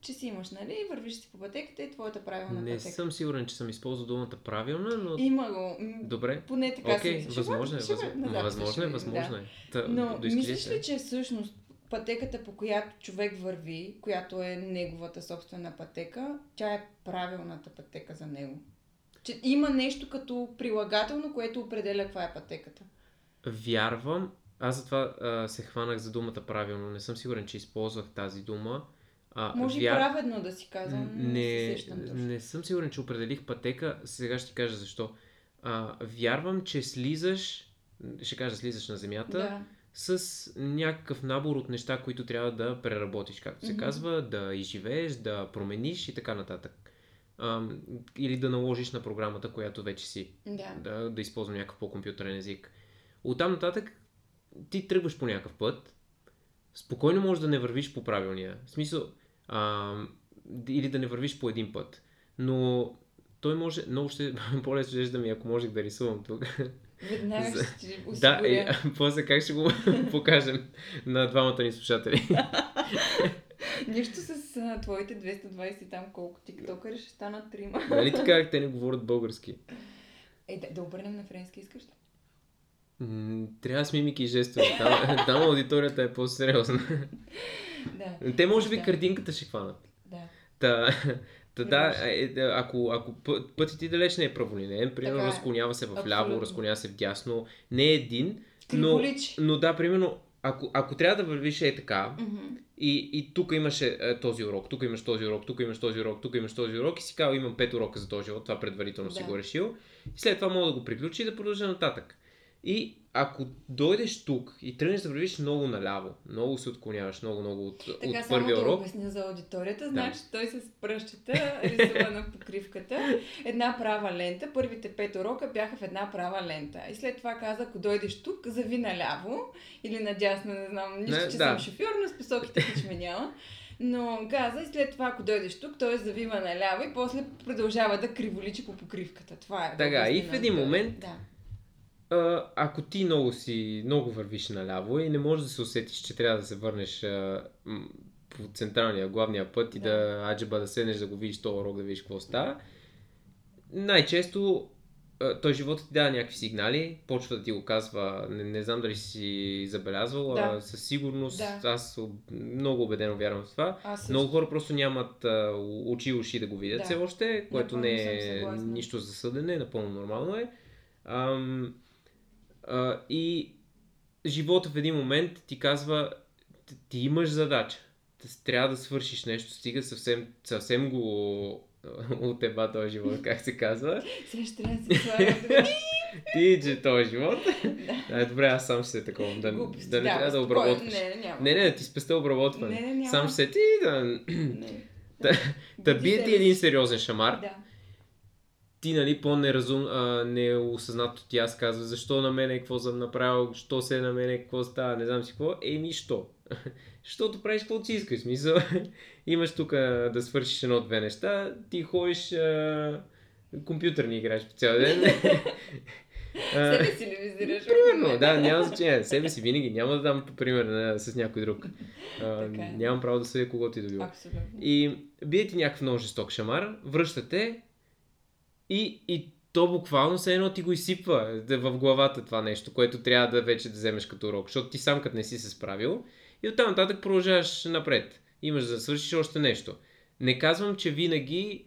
Че си имаш, нали? Вървиш си по пътеката и твоята правилна Не пътека. съм сигурен, че съм използвал думата правилна, но Има го. Добре. Поне така Окей, си. Ще възможно е, възможно, е, възможно да. е. Та, Но мислиш ли, че всъщност пътеката, по която човек върви, която е неговата собствена пътека, тя е правилната пътека за него? Че има нещо като прилагателно, което определя каква е пътеката. Вярвам, аз затова а, се хванах за думата правилно, не съм сигурен, че използвах тази дума. А, Може и праведно да си казвам, не, не, не съм сигурен, че определих пътека. Сега ще ти кажа защо. А, вярвам, че слизаш, ще кажа слизаш на земята, Да. С някакъв набор от неща, които трябва да преработиш, както се Мгм. казва, да изживееш, да промениш и така нататък. Ам, или да наложиш на програмата, която вече си. Да. Да, да използвам някакъв по-компютърен език. Оттам нататък ти тръгваш по някакъв път. Спокойно можеш да не вървиш по правилния. В смисъл, ам, или да не вървиш по един път. Но той може, много ще, по-лесно ще да ми, ако можех да рисувам тук. Веднага За- ще ти. Да, и, после как ще го покажем на двамата ни слушатели. Нищо с а, твоите 220 и там колко тиктокъри ще станат трима. нали ти казах, те не говорят български? Е, да, да обърнем на френски, искаш ли? Трябва с мимики и жестове. Там, там аудиторията е по-сериозна. Да. Те може би Да. картинката ще хванат. Да. Та, Та, да, е, е, ако, ако пътят ти далеч не е праволинеен, примерно Така е. разклонява се в ляво, Абсолютно. разклонява се в дясно, не е един, но, но да, примерно, ако, ако трябва да вървиш е така, Мгм. и, и тук имаше е, този урок, тук имаш този урок, тук имаш този урок, тук имаш този урок и си казал, имам пет урока за този живот, това предварително си Да. го решил. И след това мога да го приключи и да продължа нататък. И ако дойдеш тук и тръгнеш да вървиш много наляво, много се отклоняваш, много, много от, Така от само първия да урок, обясня за аудиторията. Значи той с пръщата рисува на покривката една права лента. Първите пет урока бяха в една права лента. И след това каза, ако дойдеш тук, зави наляво или надясно, не знам, нищо, Не, че да. съм шофьор, но с посоките хич ме няма. Но каза и след това, ако дойдеш тук, той завива наляво и после продължава да криволичи по покривката. Това е. да Така, и в един момент Да. Ако ти много си, много вървиш наляво и не можеш да се усетиш, че трябва да се върнеш а, по централния, главния път и Да. да аджеба да седнеш да го видиш този урок, да видиш какво става, най-често той живота ти дава някакви сигнали, почва да ти го казва, не, не знам дали си забелязвал, Да. а, със сигурност, Да. аз много убедено вярвам в това. Аз. Много хора просто нямат а, очи и уши да го видят Да. все още, което Напълно не е нищо за съдене, напълно нормално е. Ам, а, и живота в един момент ти казва, ти, имаш задача. Трябва да свършиш нещо, стига съвсем, съвсем го отеба този живот, как се казва. Сега ще трябва да си слагам да Ти, че този живот. Да, добре, аз сам ще се такова. Да, Глупости. да не трябва да обработваш. Не, няма. Не, не, ти спеста обработване. Не, не, няма. Сам ще се ти да... Не. Да бие ти един сериозен шамар. Да. Ти, нали, по-неразум, а, неосъзнато ти аз казва, защо на мене, какво съм направил, що се е на мене, какво става, не знам си какво. Еми, що? Защото правиш каквото си искаш. Смисъл, имаш тук да свършиш едно-две неща, ти ходиш а, компютърни играеш по цял ден. Себе си ли визираш? Примерно, да, няма значение. Себе си винаги. Няма да дам пример на, с някой друг. А, е. нямам право да съдя когото и да било. И бие ти някакъв много жесток шамар, връщате и, и то буквално се едно ти го изсипва да, в главата това нещо, което трябва да вече да вземеш като урок, защото ти сам като не си се справил и оттам нататък продължаваш напред. Имаш да свършиш още нещо. Не казвам, че винаги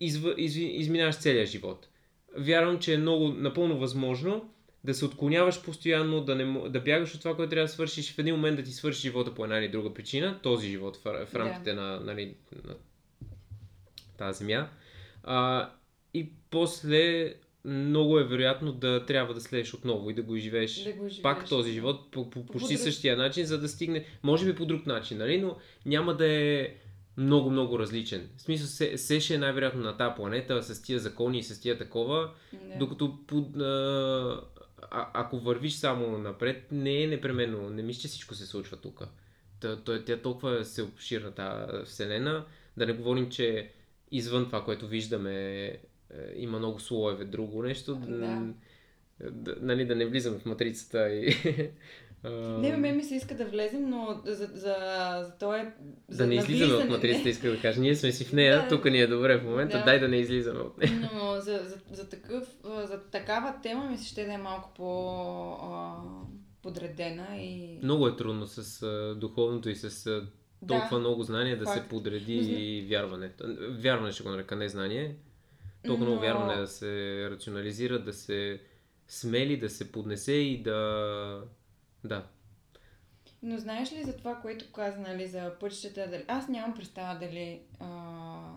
изв... из... изминаваш целия живот. Вярвам, че е много напълно възможно да се отклоняваш постоянно, да, не, да бягаш от това, което трябва да свършиш, в един момент да ти свърши живота по една или друга причина, този живот в, в Да. рамките на, нали, на тази земя. А, после много е вероятно да трябва да следеш отново и да го изживееш Да го пак този живот по, по, почти друг- същия начин, за да стигне, може би по друг начин, нали? но няма да е много, много различен. В смисъл, се, се ще е най-вероятно на тази планета с тия закони и с тия такова, Да. докато по, а, а, ако вървиш само напред, не е непременно, не мисля, че всичко се случва тук. Тя, тя толкова се обширна тази вселена, да не говорим, че извън това, което виждаме, е, има много слоеве, друго нещо. Да. Да, нали, да не влизаме в матрицата и... Не, мен ми се иска да влезем, но за, за, за то е... да не излизаме от матрицата, иска да кажа. Ние сме си в нея, Да. тук ни е добре в момента, Да. дай да не излизаме от нея. Но за, за, за, такъв, за такава тема ми се ще да е малко по а, подредена и... Много е трудно с а, духовното и с а, толкова Да, много знание да се факт. подреди Но и вярване. Вярване ще го нарека, не знание. Толкова много Но- вярване да се рационализира, да се смели, да се поднесе и да... Да. Но знаеш ли за това, което каза, нали, за пътищата, дали... аз нямам представа дали а,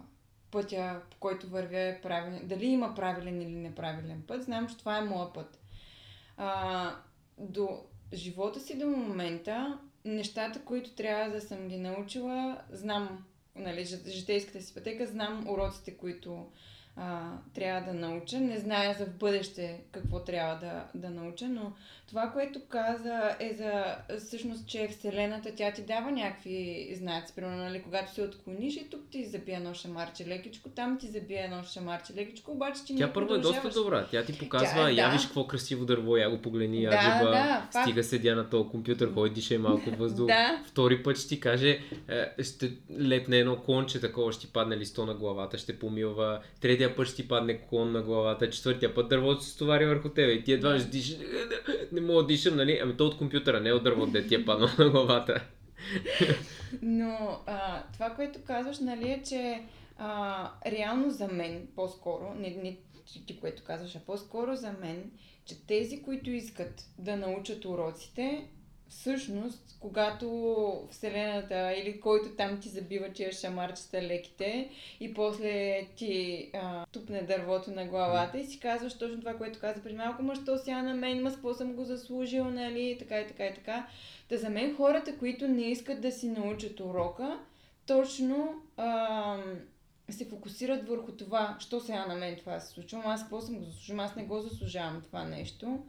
пътя, по който вървя е правилен, дали има правилен или неправилен път. Знам, че това е моя път. А, до живота си до момента, нещата, които трябва да съм ги научила, знам, нали, жи- житейската си пътека, знам уроците, които а, трябва да науча. Не зная за в бъдеще какво трябва да, да науча, но това, което каза е за всъщност, че Вселената тя ти дава някакви знаци. Примерно, нали, когато се отклониш и тук ти забия едно шамарче лекичко, там ти забия едно шамарче лекичко, обаче ти Тя първо е доста добра. Тя ти показва, Тя е, я да. виж какво красиво дърво, я го погледни, я Да, джеба, да, факт. стига седя на този компютър, ходи, дишай малко въздух. Да. Втори път ще ти каже, е, ще лепне едно клонче такова, ще ти падне листо на главата, ще помилва. Третия път ще ти падне клон на главата. Четвъртия път дървото се стовари върху тебе. И ти едва ще дишаш. Не мога да дишам, нали? Ами то от компютъра, не от дървото, де ти е паднал на главата. Но а, това, което казваш, нали, е, че А, реално за мен, по-скоро, не, не ти, ти което казваш, а по-скоро за мен, че тези, които искат да научат уроците, всъщност, когато Вселената или който там ти забива тия шамарчета леките и после ти а, тупне дървото на главата и си казваш точно това, което каза преди малко, ма що сега на мен, ма какво съм го заслужил, нали, така и така и така. Та за мен хората, които не искат да си научат урока, точно а, се фокусират върху това, що сега на мен това се случва, аз какво съм го заслужил, аз не го заслужавам това нещо.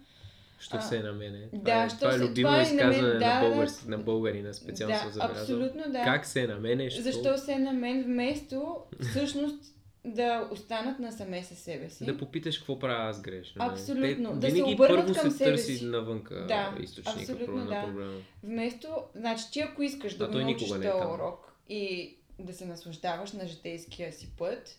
Що А, се е на мене? Това да, е, що това е любимо това е на мен, да, на, да. българ, на българина, специално Да, забелязал. абсолютно да. Как се е на мене? Що? Защо се на мен, вместо всъщност да останат насаме със себе си. Да попиташ какво правя аз грешно. Абсолютно. Те, Да се обърнат първо към се себе търси си. навънка Да, източника абсолютно на да. проблема. Вместо, значи ти ако искаш да А го той научиш е този урок и да се наслаждаваш на житейския си път,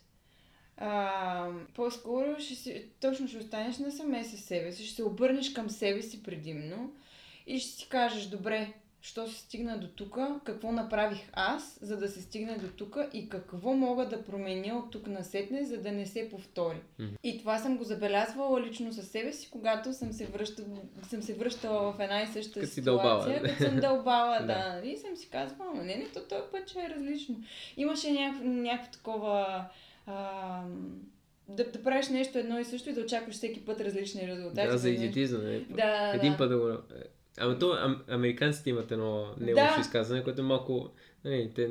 а, по-скоро ще си, точно ще останеш насаме със себе си, ще се обърнеш към себе си предимно и ще си кажеш, добре, що се стигна до тук, какво направих аз, за да се стигне до тук и какво мога да променя от тук насетне, за да не се повтори. Мгм. И това съм го забелязвала лично със себе си, когато съм се, връщала, съм се връщала в една и съща Като си ситуация, като съм дълбала, Да. да. И съм си казвала, не, не, то този път ще е различно. Имаше някакво, някакво такова... А, да, да правиш нещо едно и също и да очакваш всеки път различни резултати. Да, за Веднъж- идиотизъм. Не? Да, Един да. път да го... Ама то, ам, американците имат едно не Да. лошо изказване, което е малко... Не, те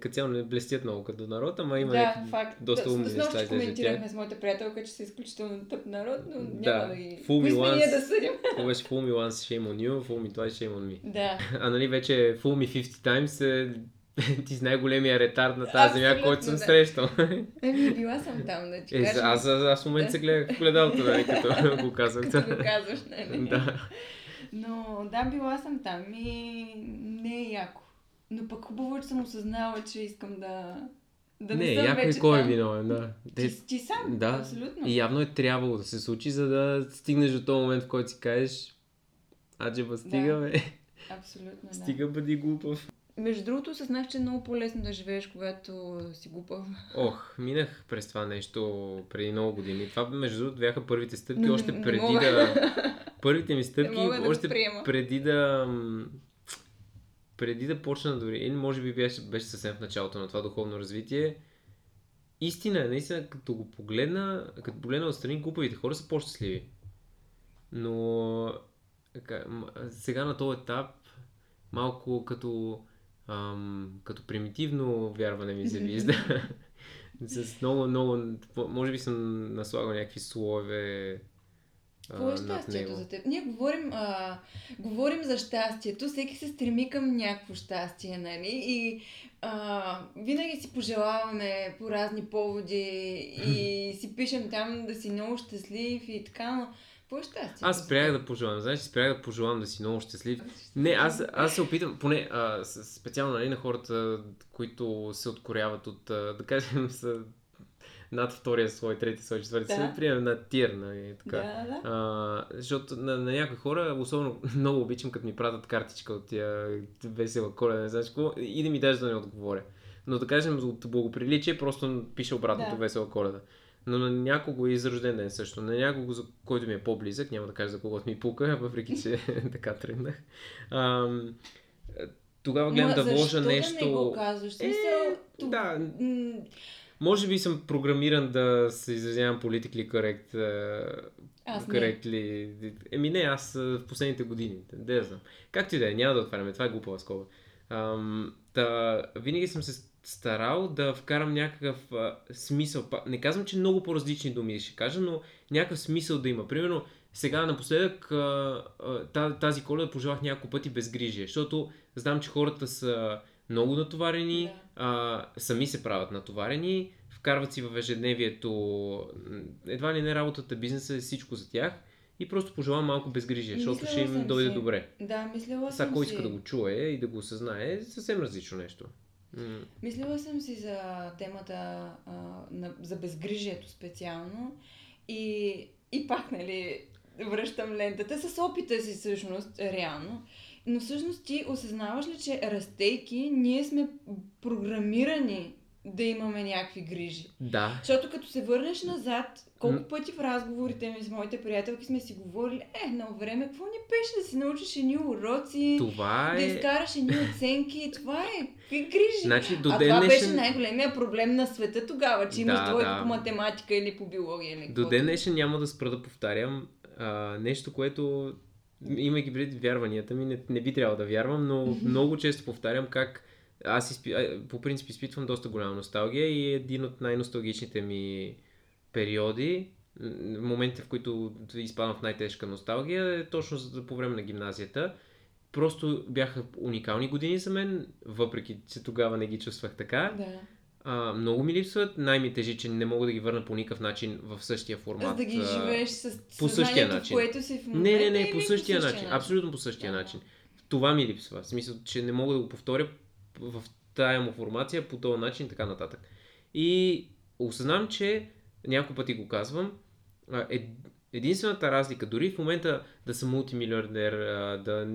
като цяло не блестят много като народ, ама има да, някакви факт. доста да, умни неща. от коментирахме с моята приятелка, че са изключително тъп народ, но Да, няма да ги... me Кои сме ние да съдим? Беше fool me once, shame on you, fool me twice, shame on me. Да. А нали вече fool me 50 times е ти си най-големия ретард на тази земя, който съм да. срещал. Еми, била съм там, да ти Е, кажа. аз, аз, аз в момента Да. се гледах в гледалото, нали, като го казах. Като го казваш, нали? да. Но да, била съм там и не е яко. Но пък хубаво, е, че съм осъзнала, че искам да... Да не, не, съм яко е вече кой е виновен, да. Те, Ти, ти сам, да. абсолютно. И явно е трябвало да се случи, за да стигнеш до този момент, в който си кажеш Аджеба, стига, Да. Абсолютно, да. Стига, бъди глупав. Между другото, осъзнах, че е много по-лесно да живееш, когато си глупав. Ох, минах през това нещо преди много години. Това, между другото, бяха първите стъпки, Но още преди мога. да... Първите ми стъпки, да още приема. преди да... Преди да почна дори, или може би беше, беше съвсем в началото на това духовно развитие, истина е, наистина, като го погледна, като погледна отстрани, глупавите хора са по-щастливи. Но сега на този етап, малко като, ам, като примитивно вярване ми се вижда. С много, много, може би съм наслагал някакви слоеве а, Какво е щастието за теб? Ние говорим, а, говорим за щастието, всеки се стреми към някакво щастие, нали? И а, винаги си пожелаваме по разни поводи и си пишем там да си много щастлив и така, но какво е щастието? Аз спрях да пожелавам, знаеш, спрях да пожелавам да си много щастлив. Не, аз, аз се опитам, поне а, специално нали, на хората, които се откоряват от, а, да кажем, са над втория слой, трети слой, четвърти Да. слой, на тир, нали, така. Да, да. А, защото на, на някои хора, особено много обичам, като ми пратят картичка от тия весела коледа, не знаеш какво, и да ми даже да не отговоря. Но да кажем от благоприличие, просто пише обратното Да. весела коледа. Но на някого и за рожден ден също. На някого, за който ми е по-близък, няма да кажа за когото ми пука, въпреки че така тръгнах. Ам, тогава гледам Ма да вложа нещо. да не го казваш? Е, тук- да. Може би съм програмиран да се изразявам а, Аз не. correctly. Еми не, аз а, в последните години. Да я знам. Както и да е, няма да отваряме. Това е глупава скоба. Ам, та, винаги съм се старал да вкарам някакъв а, смисъл. Не казвам, че много по-различни думи ще кажа, но някакъв смисъл да има. Примерно, сега напоследък а, а, та- тази коледа пожелах няколко пъти безгрижие, защото знам, че хората са много натоварени, Да. а, сами се правят натоварени, вкарват си в ежедневието, едва ли не работата, бизнеса е всичко за тях и просто пожелавам малко безгрижие, защото ще им дойде си. добре. Да, мислила Сега съм кой си. иска да го чуе и да го осъзнае, е съвсем различно нещо. М, Мислила съм си за темата а, на, за безгрижието специално и, и пак, нали, връщам лентата с опита си всъщност, реално. Но всъщност ти осъзнаваш ли, че растейки, ние сме програмирани да имаме някакви грижи. Да. Защото като се върнеш назад, колко пъти в разговорите ми с моите приятелки сме си говорили, е, на време, какво ни беше да си научиш едни уроци, Това да е... изкараш едни оценки, това е, какви грижи. Значи до а това беше най-големия проблем на света тогава, че имаш Да, двойка да. по математика или по биология. Или До ден днешен няма да спра да повтарям а, нещо, което имайки преди вярванията ми, не, не би трябвало да вярвам, но много често повтарям как аз изпи... по принцип изпитвам доста голяма носталгия и един от най-носталгичните ми периоди, моментите, в които изпадам в най-тежка носталгия, е точно по време на гимназията. Просто бяха уникални години за мен, въпреки че тогава не ги чувствах така. Да. А, много ми липсват. Най-ми тежи, че не мога да ги върна по никакъв начин в същия формат. За да ги живееш с по същия начин. което си в момента. Не, не, не, или по същия начин. Абсолютно по същия Да. начин. Това ми липсва. В смисъл, че не мога да го повторя в тая му формация по този начин и така нататък. И осъзнавам, че няколко пъти го казвам, е, единствената разлика, дори в момента да съм мултимилиардер, да,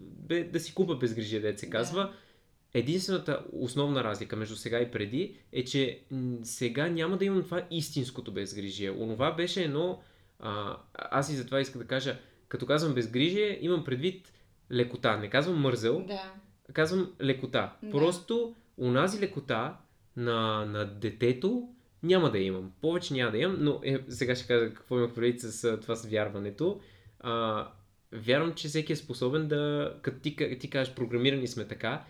бе, да си купа безгрижие, дет се Да. казва, единствената основна разлика между сега и преди е, че сега няма да имам това истинското безгрижие. Онова беше едно, а, аз и затова искам да кажа, като казвам безгрижие, имам предвид лекота. Не казвам мързел, Да. Казвам лекота. Да. Просто унази лекота на, на детето няма да имам. Повече няма да имам, но е, сега ще кажа какво имах предвид с това с вярването. А, вярвам, че всеки е способен да, като ти, ти кажеш програмирани сме така,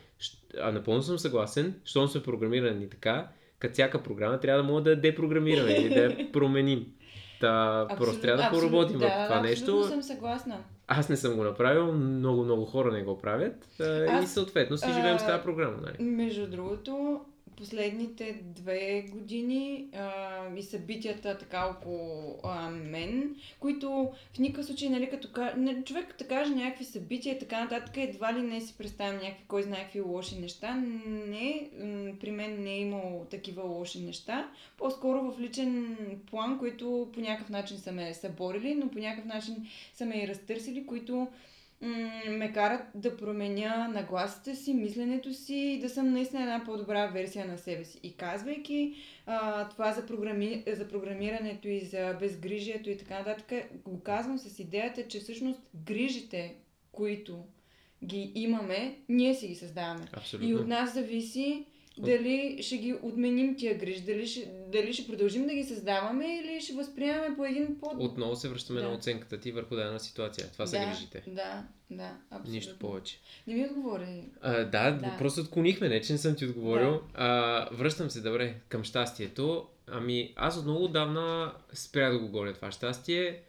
а напълно съм съгласен, щом сме програмирани така, като всяка програма трябва да мога да я депрограмираме или да я променим. Та, просто трябва да абсолютно, поработим да, в това абсолютно нещо. съм съгласна. Аз не съм го направил, много, много хора не го правят а, и Аз, съответно си а, живеем с тази програма. Нали? Между другото, последните две години а, и събитията така около а, мен, които в никакъв случай, нали, като ка... не, човек като каже някакви събития и така нататък, едва ли не си представям някакви, кой знае какви лоши неща. Не, при мен не е имало такива лоши неща. По-скоро в личен план, които по някакъв начин са ме съборили, но по някакъв начин са ме и разтърсили, които ме карат да променя нагласите си, мисленето си и да съм наистина една по-добра версия на себе си. И казвайки а, това за, програми... за програмирането и за безгрижието и така нататък, го казвам с идеята, че всъщност грижите, които ги имаме, ние си ги създаваме. Абсолютно. И от нас зависи дали ще ги отменим тия грижи, дали ще, дали ще продължим да ги създаваме или ще възприемаме по един по... Отново се връщаме Да. на оценката ти върху дадена ситуация. Това са да, грижите. Да, да, абсолютно. Нищо повече. Не ми отговори. А, да, Да. просто отклонихме, не че не съм ти отговорил. А, връщам се, добре, към щастието. Ами, аз от много отдавна спря да го гоня това щастие.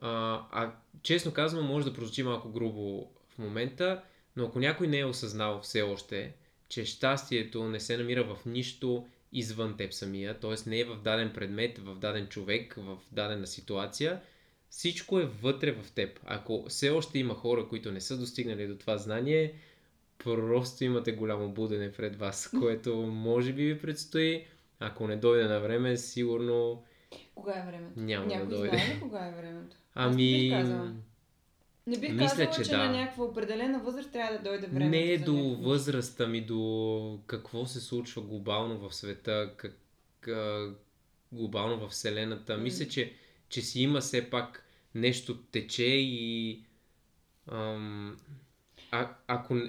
А, а честно казвам, може да прозвучи малко грубо в момента, но ако някой не е осъзнал все още, че щастието не се намира в нищо извън теб самия, т.е. не е в даден предмет, в даден човек, в дадена ситуация, всичко е вътре в теб. Ако все още има хора, които не са достигнали до това знание, просто имате голямо будене пред вас, което може би ви предстои. Ако не дойде на време, сигурно Кога е времето? Няма да Някой дойде. знае ли кога е времето? Ами... казала. Не бих Мисля, казала, че че, да. на някаква определена възраст трябва да дойде времето. Не е до нещо. възрастта ми, до какво се случва глобално в света, как, а, глобално в Вселената. М. Мисля, че, че си има все пак нещо тече и ам, а, ако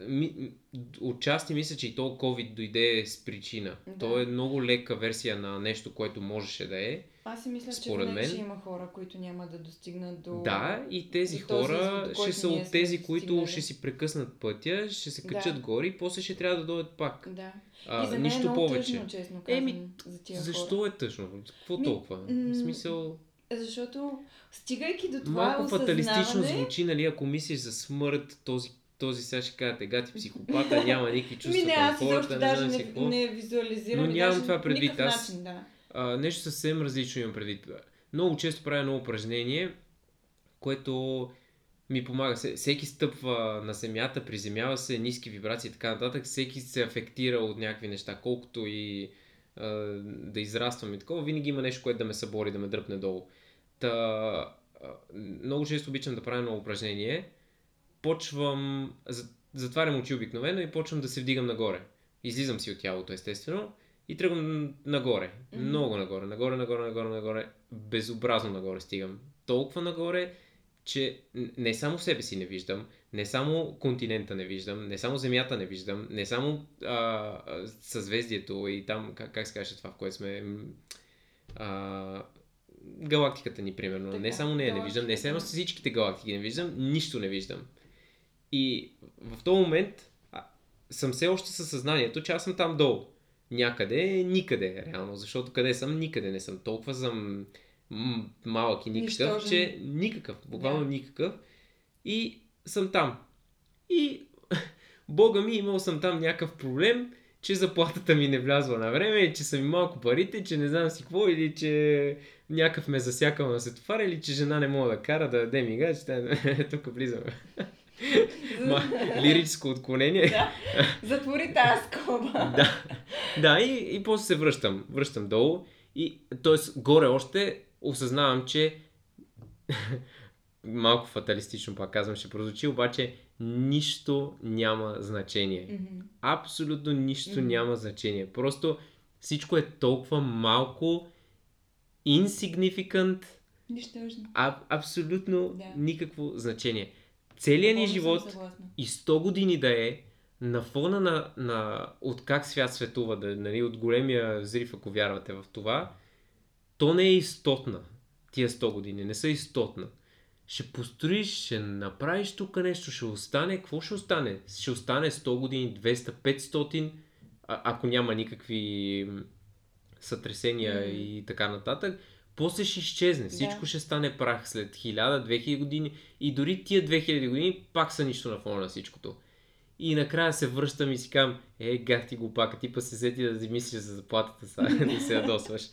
ми, отчасти мисля, че и то COVID дойде с причина. Да. То е много лека версия на нещо, което можеше да е. Аз си мисля, че Според винаги мен- ще има хора, които няма да достигнат до... Да, и тези до извод, хора до ще са от тези, които достигнали. ще си прекъснат пътя, ще се Да. качат горе и после ще трябва да дойдат пак. Да. А, и за мен нищо е много повече. тъжно, честно казвам, Еми, за тия Защо хора. е тъжно? Какво Ми, толкова? В смисъл, Защото, стигайки до това малко фаталистично осъзнаване... звучи, нали, ако мислиш за смърт, този, този сега ще кажете, гати психопата, няма никакви чувства Ми не, към хората, не знам си не, какво. не визуализирам. Но нямам това предвид. Аз- Начин, да. А, нещо съвсем различно имам предвид. Много често правя едно упражнение, което ми помага. Се- Всеки стъпва на земята, приземява се, ниски вибрации и така нататък. Всеки се афектира от някакви неща, колкото и а, да израствам и такова. Винаги има нещо, което да ме събори, да ме дръпне долу. Та, много често обичам да правя едно упражнение. Почвам, за- затварям очи обикновено и почвам да се вдигам нагоре. излизам си от тялото, естествено, и тръгвам нагоре. Mm-hmm. Много нагоре, нагоре, нагоре, нагоре, нагоре. Безобразно нагоре стигам. Толкова нагоре, че не само себе си не виждам, не само континента не виждам, не само Земята не виждам, не само а, съзвездието и там, как, как се каже това, в което сме... А, галактиката ни, примерно. Така, не само нея не виждам, не само всичките галактики не виждам, нищо не виждам. И в този момент а, съм все още със съзнанието, че аз съм там долу. Някъде, никъде, реално. Защото къде съм, никъде не съм. Толкова съм малък и никакъв, Нищожен. че никакъв, буквално да. никакъв. И съм там. И Бога ми, имал съм там някакъв проблем, че заплатата ми не влязла на време, че са ми малко парите, че не знам си какво, или че някакъв ме засякал на светофара, или че жена не мога да кара да даде ми газ, тук влизаме. Ма, лирическо отклонение. Да. Затвори тази скоба. да. Да, и, и после се връщам. Връщам долу. И, т.е. горе още осъзнавам, че малко фаталистично пак казвам, ще прозвучи, обаче нищо няма значение. Mm-hmm. Абсолютно нищо mm-hmm. няма значение. Просто всичко е толкова малко insignificant, а, абсолютно да. никакво значение. Целият ни живот и 100 години да е на фона на, на от как свят светува, да, нали, от големия взрив, ако вярвате в това, то не е истотна. Тия 100 години не са истотна ще построиш, ще направиш тук нещо, ще остане. Какво ще остане? Ще остане 100 години, 200, 500, а, ако няма никакви сътресения mm. и така нататък. После ще изчезне. Всичко ще стане прах след 1000, 2000 години и дори тия 2000 години пак са нищо на фона на всичкото. И накрая се връщам и си казвам, е, гах ти глупака, ти па се сети да си мислиш за заплатата сега, да се ядосваш.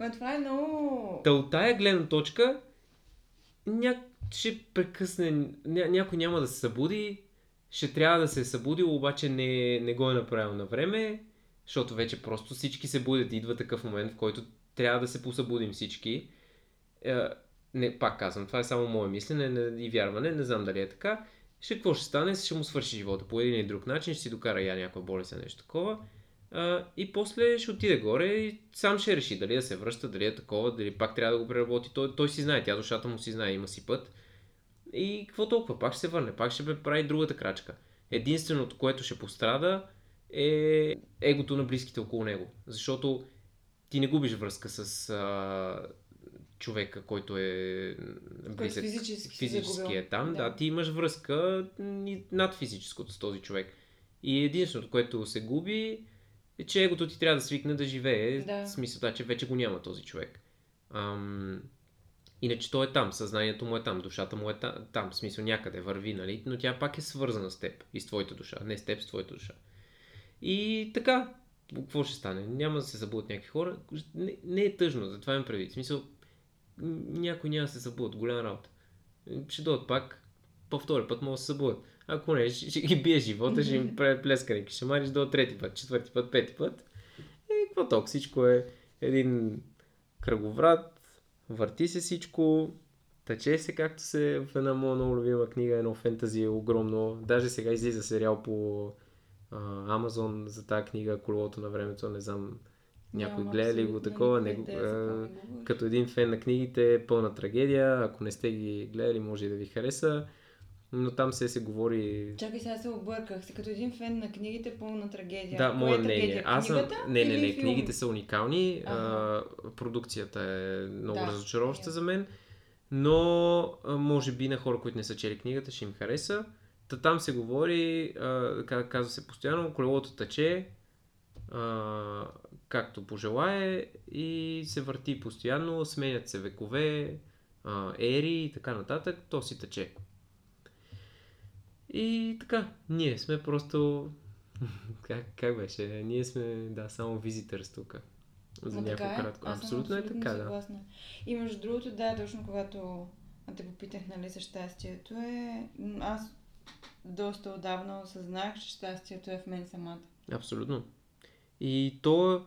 Ма това е много... Та от тая гледна точка, ня... ще прекъсне, ня... някой няма да се събуди, ще трябва да се е събудил, обаче не, не го е направил на време, защото вече просто всички се будят. Идва такъв момент, в който трябва да се посъбудим всички. Е, не, пак казвам, това е само мое мислене и вярване, не знам дали е така. Ще какво ще стане, ще му свърши живота по един или друг начин, ще си докара я някаква болест, нещо такова. А, и после ще отиде горе и сам ще реши дали да се връща, дали е такова, дали пак трябва да го преработи. Той, той си знае, тя душата му си знае, има си път. И какво толкова? Пак ще се върне, пак ще прави другата крачка. Единственото, което ще пострада е егото на близките около него. Защото ти не губиш връзка с а, човека, който е близък, физически, физически е там. Да. да, ти имаш връзка над физическото с този човек. И единственото, което се губи, е, че егото ти трябва да свикне да живее. Да. В смисълта, че вече го няма този човек. Ам... Иначе той е там, съзнанието му е там, душата му е там, там, в смисъл някъде върви, нали? Но тя пак е свързана с теб и с твоята душа, не с теб, с твоята душа. И така, какво ще стане? Няма да се забудат някакви хора. Не, не е тъжно, затова имам предвид. В смисъл, някой няма да се забудат, голяма работа. Ще дойдат пак, по втори път могат да се събудят. Ако не, ще, ще ги бие живота, ще им прави плескане. Ще мариш до трети път, четвърти път, пети път. И какво толкова? Всичко е един кръговрат, върти се всичко, тъче се както се в една моя много любима книга, едно фентази е огромно. Даже сега излиза сериал по Амазон за тази книга Колелото на времето, не знам някой гледа ли го такова, не, не, а, като един фен на книгите, е пълна трагедия, ако не сте ги гледали, може и да ви хареса но там се се говори... Чакай, сега се обърках. Си като един фен на книгите, пълна трагедия. Да, мое е мнение. Аз съм... Не, не, не, книгите са уникални. Ага. А, продукцията е много да, разочароваща за мен. Но, а, може би на хора, които не са чели книгата, ще им хареса. Та там се говори, а, казва се постоянно, колелото тъче, а, както пожелае и се върти постоянно, сменят се векове, а, ери и така нататък, то си тъче. И така, ние сме просто... как, как беше? Ние сме, да, само визитърс тук. За Но някакво е? кратко. Абсолютно, абсолютно е така, съгласна. да. И между другото, да, точно когато те попитах, нали, за щастието е... Аз доста отдавна осъзнах, че щастието е в мен самата. Абсолютно. И то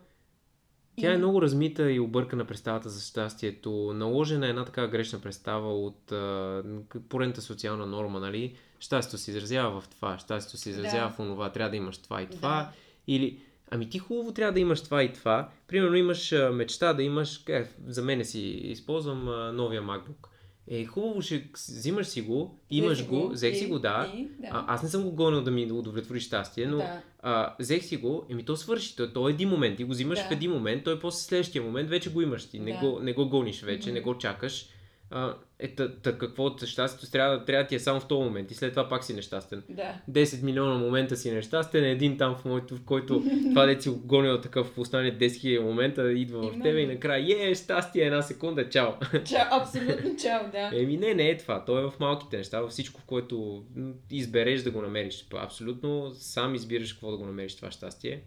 тя е много размита и объркана представата за щастието. Наложена е една така грешна представа от а, поредната социална норма, нали? Щастието се изразява в това, щастието се изразява да. в онова, трябва да имаш това и това. Да. Или, ами ти хубаво трябва да имаш това и това. Примерно имаш а, мечта да имаш, е, за мен си използвам а, новия MacBook. Е, хубаво ще взимаш си го, имаш си го, взех си го, да. и, да. А, аз не съм го гонил да ми удовлетвори щастие, но Да. а, взех си го, еми то свърши. То, то е един момент. Ти го взимаш Да. в един момент, той после следващия момент вече го имаш ти. Не, Да. го, не го гониш вече, Мгм. не го чакаш. А, е, та, та, какво щастието трябва, трябва да ти е само в този момент и след това пак си нещастен. Да. 10 милиона момента си нещастен, един там в, моето, в който това дете си го гонил такъв в останалите 10 хиляди момента, идва в Именно. тебе и накрая, е, щастие, една секунда, чао. Чао, абсолютно чао, да. Еми не, не е това. То е в малките неща, във всичко, в което избереш да го намериш. Абсолютно сам избираш какво да го намериш това щастие.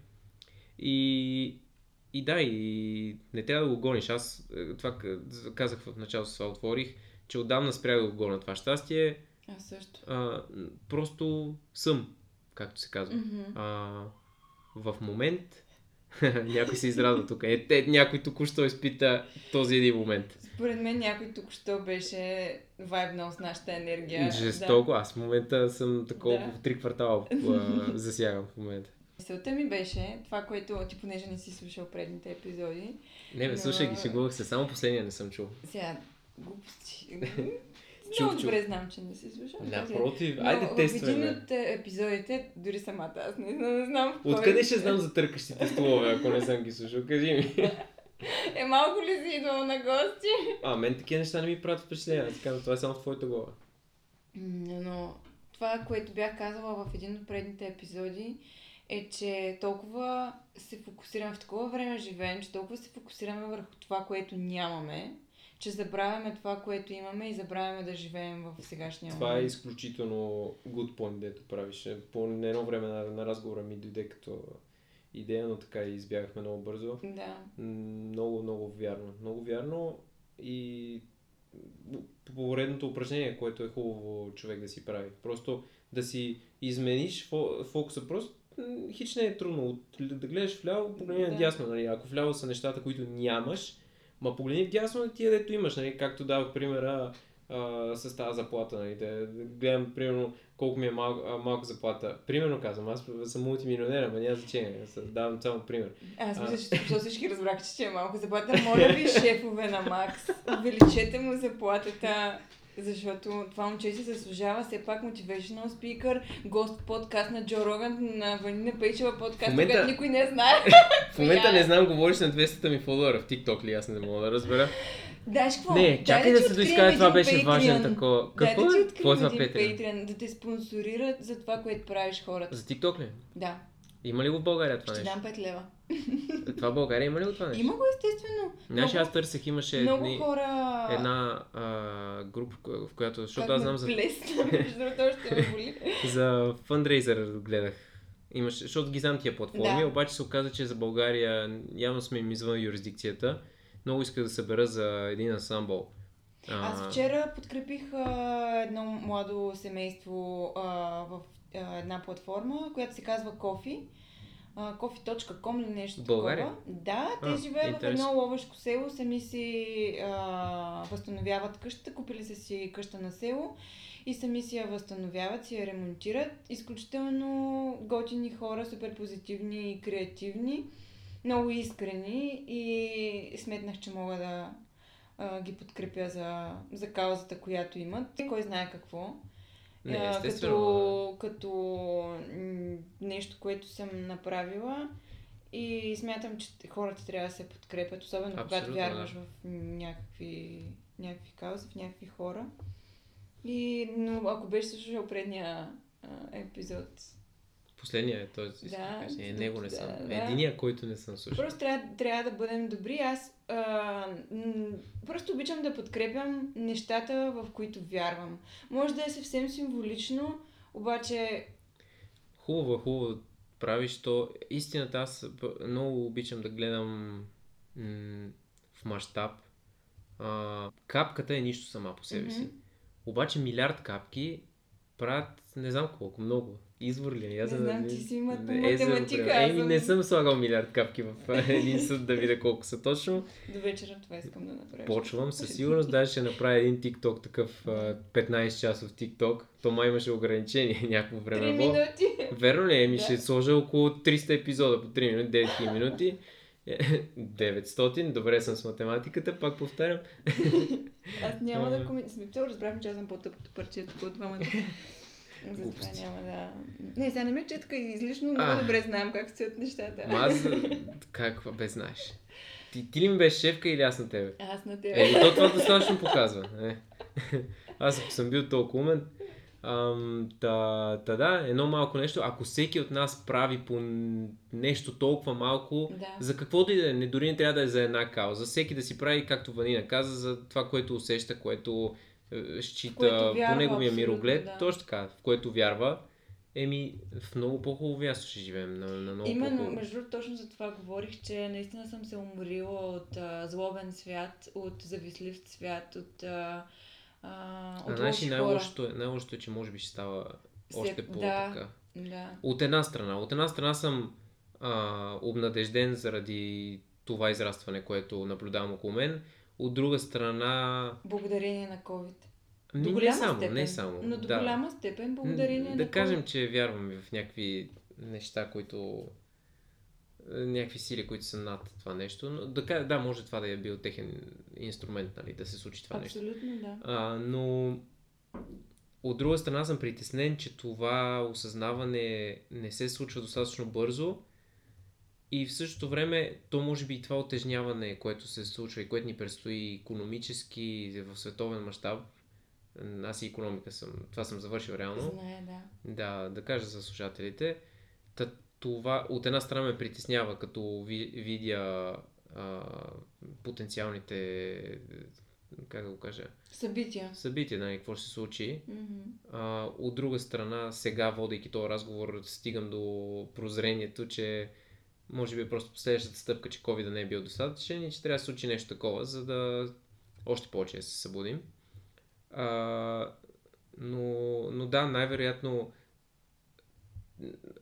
И, и да, и не трябва да го гониш. Аз е, това казах в началото, с това отворих, че отдавна спрях да го гоня това щастие. Аз също. А, просто съм, както се казва. Мгм. А, в момент някой се израдва тук. Е, те, някой току-що изпита този един момент. Според мен някой тук що беше вайбнал с нашата енергия. Жестоко. Аз в момента съм такова Да. в три квартала засягам в момента. Мисълта ми беше това, което ти понеже не си слушал предните епизоди. Не, бе, Но- слушай ги, шегувах се. Само последния не съм чул. Сега, глупости. Чух, Много добре знам, че не си слушал. Напротив, Но айде В тествай един от е, епизодите, дори самата аз не, не знам. Откъде ще знам за търкащите столове, ако не съм ги слушал? Кажи ми. Е, малко ли си идвал на гости? А, мен такива неща не ми правят впечатление. Аз казвам, това е само в твоята глава. Но това, което бях казала в един от предните епизоди, е, че толкова се фокусираме в такова време живеем, че толкова се фокусираме върху това, което нямаме, че забравяме това, което имаме и забравяме да живеем в сегашния Това е момент. изключително good point, дето правиш. Е, По едно време на, на разговора ми дойде като идея, но така и избягахме много бързо. Да. Много, много вярно. Много вярно и по поредното упражнение, което е хубаво човек да си прави. Просто да си измениш фо- фокуса. Просто хич не е трудно. От, да гледаш вляво, погледни Да. надясно. Нали? Ако вляво са нещата, които нямаш, ма погледни вдясно на тия, дето имаш. Нали? Както дава примера а, с тази заплата. Нали? Да, да гледам, примерно, колко ми е мал, а, малка заплата. Примерно казвам, аз съм мултимилионер, ама няма значение. Аз Давам само пример. Аз А. мисля, че току-що всички разбраха, че е малко заплата. Моля ви, шефове на Макс, увеличете му заплатата, защото това момче си заслужава все пак motivational speaker, гост подкаст на Джо Роган, на Ванина Пейчева подкаст, момента- когато никой не знае. В момента не знам, говориш на 200 ми фолуара в TikTok ли, аз не мога да разбера. Даш какво? Не, чакай да ти се доизкаже, това беше важен Patreon. такова. Дай Какво да ти е? Какво е това? Patreon, да те спонсорират за това, което правиш хората. За TikTok ли? Да, Има ли го в България това ще нещо? дам 5 лева. Това в България има ли го това нещо? Има го естествено. Значи Много- аз търсех, имаше Много едни, хора... една а, група, в коя- в която, защото Как аз знам за, плесна, между другото ме боли. за фандрейзър гледах. Имаше, защото ги знам тия платформи, Да. обаче се оказа, че за България явно сме им извън юрисдикцията. Много исках да събера за един ансамбъл. Аз вчера подкрепих а, едно младо семейство а, в а, една платформа, която се казва Кофи. Coffee.com или нещо България? такова. Да, те А, живеят в едно ловешко село, сами си а, възстановяват къщата, купили са си къща на село и сами си я възстановяват, си я ремонтират. Изключително готини хора, супер позитивни и креативни, много искрени и сметнах, че мога да а, ги подкрепя за, за каузата, която имат. Кой знае какво. Не, естествено. Като, като нещо, което съм направила. И смятам, че хората трябва да се подкрепят, особено когато Абсолютно, вярваш да. в някакви, някакви каузи, в някакви хора. И, но ако беше слушал предния а, епизод, Последния е този. Да, е, него не съм. да. Единия, който не съм слушал. Просто трябва, трябва да бъдем добри. Аз а, м, просто обичам да подкрепям нещата, в които вярвам. Може да е съвсем символично, обаче Хубаво, хубаво правиш то. Истината, аз много обичам да гледам м- в мащаб. Капката е нищо сама по себе си. Мгм. Обаче милиард капки правят не знам колко, много. Извор ли? е? Аз Не да- знам, ти си езеро, математика, Еми, съм- не съм слагал милиард капки в един съд да видя колко са точно. до вечера това искам да направя. Почвам със сигурност, даже ще направя един TikTok такъв а, 15 часов TikTok. То май имаше ограничение някакво време. минути. Верно ли? Еми Да. ще сложа около 300 епизода по 3 минути, 9 минути. 900, добре съм с математиката, пак повтарям. Аз няма да коментирам. Разбрахме, че аз съм по-тъпото парче тук от двамата. Затова няма да... Не, сега не ме четка излишно, много А. добре знаем как стоят нещата. Ма аз, как бе знаеш? Ти, ти ли ми беше шефка или аз на тебе? Аз на теб. Е, то това достатъчно показва. Е. Аз ако съм бил толкова умен. Ам, та, та да, едно малко нещо. Ако всеки от нас прави по нещо толкова малко, Да. за каквото и да е, не, дори не трябва да е за една кауза. Всеки да си прави, както Ванина каза, за това, което усеща, което е, счита което вярва, по неговия мироглед. да. Точно така, в което вярва. Еми, в много по-хубаво място ще живеем. На, на много Именно, по-хубаво. между другото, точно за това говорих, че наистина съм се уморила от а, злобен свят, от завистлив свят, от, а, а, А, от знаеш, и хора. най-лошото е, най-лошото е, че може би ще става След- още да. по-така. Да. От една страна. От една страна съм а, обнадежден заради това израстване, което наблюдавам около мен. От друга страна... Благодарение на COVID. Не, До не само, степен. не само. Но до да. голяма степен благодарение да на кажем, COVID. че вярваме в някакви неща, които е, някакви сили, които са над това нещо. Но да, да, може това да е бил техен инструмент, нали, да се случи това нещо. Абсолютно, да. А, но от друга страна съм притеснен, че това осъзнаване не се случва достатъчно бързо и в същото време то може би и това отежняване, което се случва и което ни предстои економически в световен мащаб. Аз и економика съм, това съм завършил реално. Знае, да. Да, да кажа за слушателите. Та, това от една страна ме притеснява, като ви, видя а, потенциалните, как да го кажа, Събития. събития, нали, какво ще се случи. Мгм. А, от друга страна, сега, водейки този разговор, стигам до прозрението, че може би е просто последващата стъпка, че COVID не е бил достатъчен и че трябва да се случи нещо такова, за да още повече да се събудим. А, но, но да, най-вероятно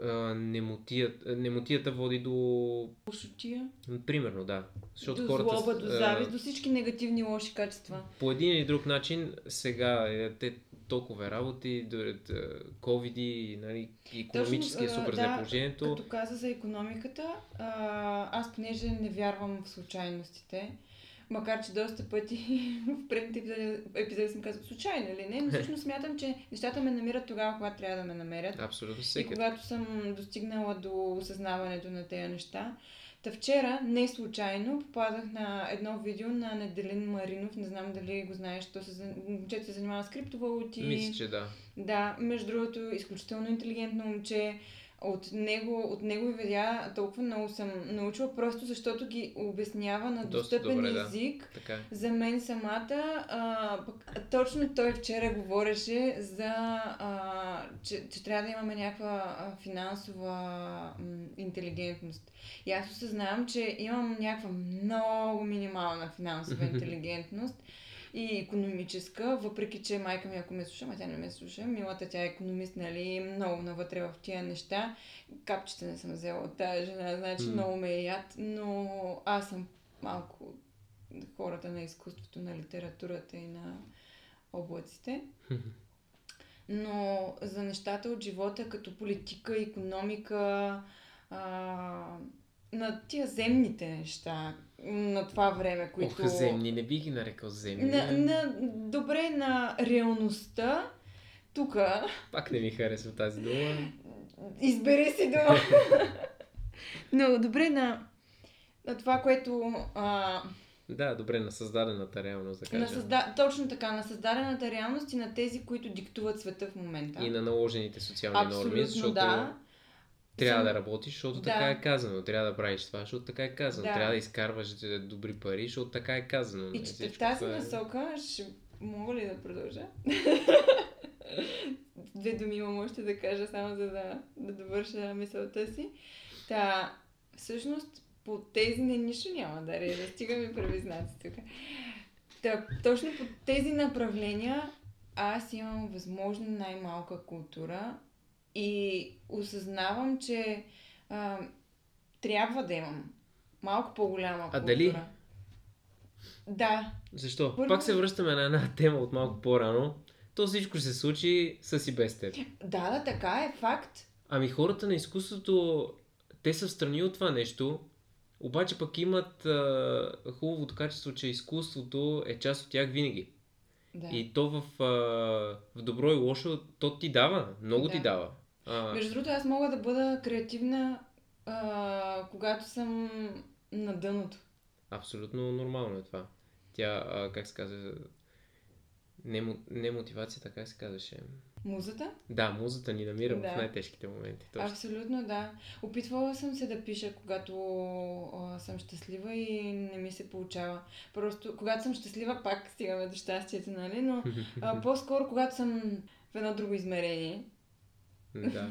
а, немотията, немотията води до... Шутия. Примерно, да. Защото до хората... злоба, до а, завист, до всички негативни лоши качества. по един или друг начин, сега е, те толкова работи, доред ковиди, нали, економически е супер да, положението. Като каза за економиката, аз понеже не вярвам в случайностите, макар че доста пъти в предните епизоди, епизоди съм казала случайно или не, но всъщност смятам, че нещата ме намират тогава, когато трябва да ме намерят. Абсолютно И всеки. когато съм достигнала до осъзнаването на тези неща. Та вчера, не случайно, попадах на едно видео на Неделин Маринов, не знам дали го знаеш, то се, момчето се занимава с криптовалути. Мисля, че да. Да, между другото, изключително интелигентно момче. От него, от негови видеа толкова много съм научила, просто защото ги обяснява на Доста достъпен добре, да. език. Така е. За мен самата, а, пък, точно той вчера говореше за, а, че, че трябва да имаме някаква финансова м, интелигентност. И аз осъзнавам, че имам някаква много минимална финансова интелигентност и економическа, въпреки че майка ми, ако ме слуша, ма тя не ме слуша, милата тя е економист, нали, много навътре в тия неща. Капчета не съм взела от тази жена, значи М. много ме е яд, но аз съм малко хората на изкуството, на литературата и на облаците. Но за нещата от живота, като политика, економика, а, на тия земните неща, на това време, които... Ох, земни, не би ги нарекал земни. На, на, добре, на реалността, тук, Пак не ми харесва тази дума. избери си дума. Но добре, на, на това, което... А, Да, добре, на създадената реалност, да на кажем. създа... Точно така, на създадената реалност и на тези, които диктуват света в момента. И на наложените социални Абсолютно норми, защото да. Трябва да работиш, защото Да. така е казано. Трябва да правиш това, защото така е казано. Да. Трябва да изкарваш добри пари, защото така е казано. И Нали, че в тази това е- насока ще мога ли да продължа? Две думи имам още да кажа, само за да, да довърша мисълта си. Та, всъщност, по тези не нищо няма да режа. Стигаме правизнаци тук. Та, точно по тези направления аз имам възможно най-малка култура и осъзнавам, че а, трябва да имам малко по-голяма А култура. дали? Да, Защо? Първо- Пак се връщаме на една тема от малко по-рано. То всичко ще се случи с и без теб. Да, да, така е факт. Ами хората на изкуството, те са в страни от това нещо, обаче пък имат а, хубавото качество, че изкуството е част от тях винаги. Да. И то в, а, в добро и лошо, то ти дава, много Да. ти дава. А, Между другото, аз мога да бъда креативна, а, когато съм на дъното. абсолютно нормално е това. Тя, а, как се казва, не, не мотивацията, как се казваше? Музата? Да, музата ни намира Да. в най-тежките моменти. Точно. Абсолютно, да. Опитвала съм се да пиша, когато а, съм щастлива и не ми се получава. Просто, когато съм щастлива, пак стигаме до щастието, нали? Но а, по-скоро, когато съм в едно друго измерение. Да.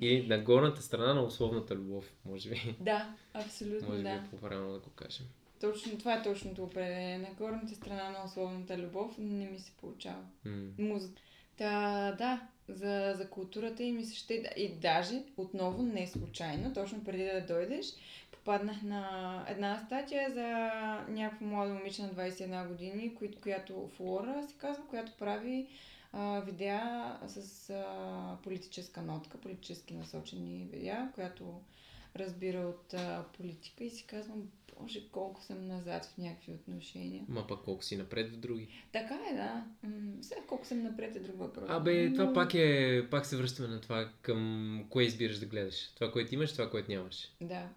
И на горната страна на условната любов, може би. Да, абсолютно, Може би да. е по-правилно да го кажем. Точно, това е точното определение. На горната страна на условната любов не ми се получава. Музата. Та, да, за, за културата и ми се ще... И даже, отново, не случайно, точно преди да дойдеш, попаднах на една статия за някакво младо момиче на 21 години, която Флора се казва, която прави а, видеа с а, политическа нотка, политически насочени видеа, която разбира от а, политика и си казвам, боже, колко съм назад в някакви отношения. Ма пък колко си напред в други. Така е, да. М, сега колко съм напред е друг въпрос. Абе, това Но- пак е, пак се връщаме на това към кое избираш да гледаш. Това, което имаш, това, което нямаш. Да.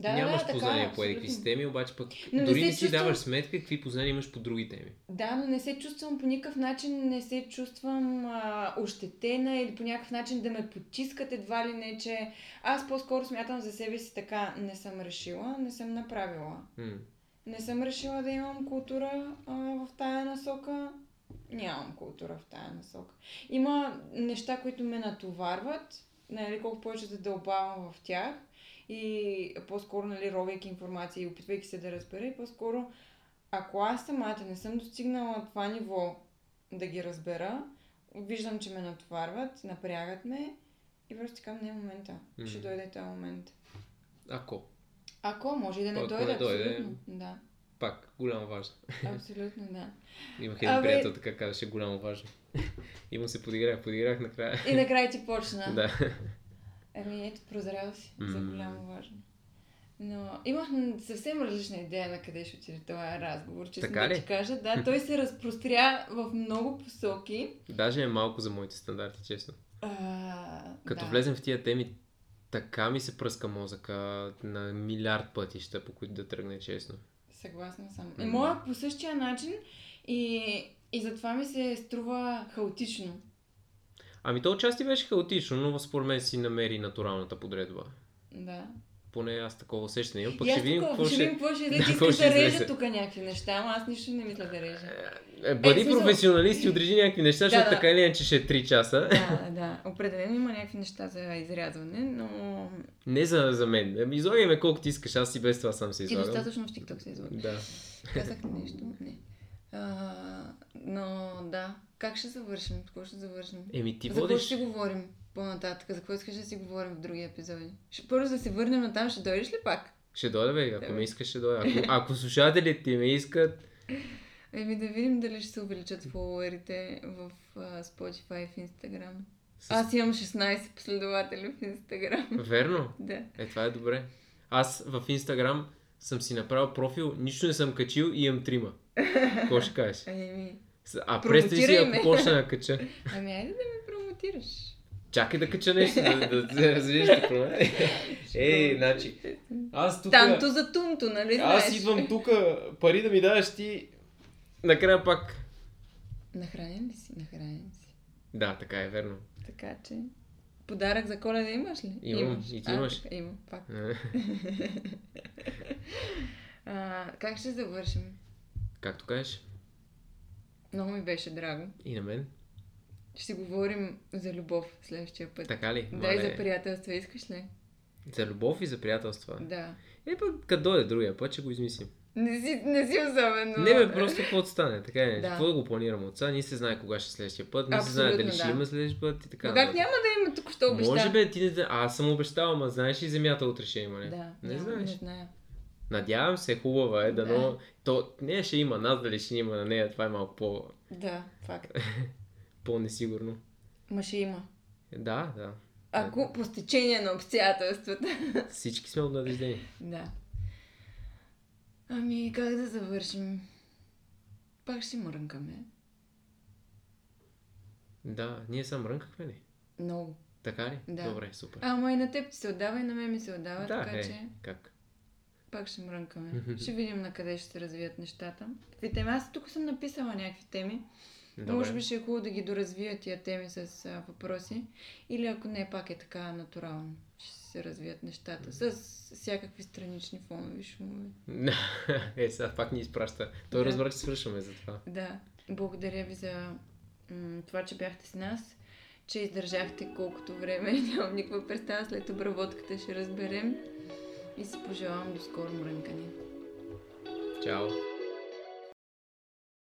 Да, Нямаш да, да, познания така, по едикви системи, обаче пък Но не дори се не си чувствам- даваш сметка какви познания имаш по други теми. Да, но не се чувствам по никакъв начин, не се чувствам а, ощетена или по някакъв начин да ме потискат едва ли не, че аз по-скоро смятам за себе си така, не съм решила, не съм направила. М. Не съм решила да имам култура а, в тая насока. Нямам култура в тая насока. Има неща, които ме натоварват, нали, колко повече задълбавам в тях и по-скоро, нали, ровейки информация и опитвайки се да разбера и по-скоро, ако аз самата не съм достигнала това ниво да ги разбера, виждам, че ме натоварват, напрягат ме и просто така не е момента. Ще Мгм. дойде този момент. Ако. Ако може и да не Ако дойде, не дойде, абсолютно. Да. Пак, голямо важно. Абсолютно, да. Имах един Абе- приятел, така казваше, голямо важно. И му се подиграх, подиграх накрая. И накрая ти почна. да. Ами ето, прозрял си за М. голямо важно. Но имах съвсем различна идея на къде ще отиде този разговор. Честно Така да ти кажа, да, той се разпростря в много посоки. Даже е малко за моите стандарти, честно. А, Като да. влезем в тия теми, така ми се пръска мозъка на милиард пътища, по които да тръгне, честно. Съгласна съм. И моя по същия начин и, и затова ми се струва хаотично. Ами то отчасти беше хаотично, но според мен си намери натуралната подредба. Да. Поне аз такова усещане имам. Пък ще видим какво ще ще... какво ще излезе. Да, Искам режа тук някакви неща, ама аз нищо не мисля да режа. Е, бъди Е, смисъл- професионалист и отрежи някакви неща, защото да. така или иначе ще е 3 часа. Да, да. Определено има някакви неща за изрязване, но Не за, за мен. Ами, Излагай ме колкото искаш, аз и без това сам се излагам. достатъчно в TikTok се излага. Да. Казах нещо? Не. А, но да. Как ще завършим? Какво ще завършим? Еми ти за какво водиш... ще си говорим по-нататък? За какво искаш да си говорим в други епизоди? Ще първо да се върнем на там, ще дойдеш ли пак? Ще дойда, бе, ако Добре. ме искаш, ще дойда. Ако, ако слушателите ти ме искат, Еми да видим дали ще се увеличат фолуерите в а, Spotify и в Instagram. с... Аз имам 16 последователи в Instagram. Верно? да. Е, това е добре. Аз в Инстаграм съм си направил профил, нищо не съм качил и имам трима. Какво ще кажеш? Ами, А представи си, ако почна да кача. ами айде да ме промотираш. Чакай да кача нещо, да, да, да развиеш тук. Ей, значи, аз тук... Танто за тунто, нали Аз знаеш? идвам тук, пари да ми даваш ти, накрая пак. Нахранен ли си? Нахранен си. Да, така е, верно. Така че... Подарък за коледа имаш ли? Имам. И ти а, имаш. така, Имам, пак. А, как ще завършим? Както кажеш. Много ми беше драго. И на мен. Ще си говорим за любов следващия път. Така ли? Да, и за приятелства искаш ли? За любов и за приятелства. Да. Е, пък като дойде другия път, ще го измислим. Не си, не си особено. Не бе, просто каквото стане. Така е. Да. Какво да го планираме от сега? Не се знае кога ще е следващия път. Не се знае дали ще да. има следващия път и така. Но как няма да има тук, що обеща? Може бе, ти не знаеш. Аз съм обещал, ама знаеш ли земята утре ще има, не? Да, Не няма, знаеш. Не зная. Надявам се, хубава е, да, но Да. то не ще има, нас дали ще има на нея, това е малко по, Да, факт. по-несигурно. Ма ще има. Да, да. Ако по стечение на обстоятелствата. Всички сме обнадеждени. Да. Ами, как да завършим? Пак ще мрънкаме. Да, ние сам мрънкахме ли? Много. Така ли? Да. Добре, супер. Ама и на теб ти се отдава, и на мен ми се отдава, да, така е, че как? пак ще мрънкаме. ще видим на къде ще се развият нещата. Какви теми? Аз тук съм написала някакви теми. Добре. Може би ще е хубаво да ги доразвия тия теми с а, въпроси. Или ако не, пак е така натурално. Ще се развият нещата. С всякакви странични фонови шумове. е, сега пак ни изпраща. Той Да. разбра, че свършваме за това. Да. Благодаря ви за м- това, че бяхте с нас. Че издържахте колкото време. Нямам никаква представа. След обработката ще разберем. И си пожелавам до скоро мрънкане. Чао!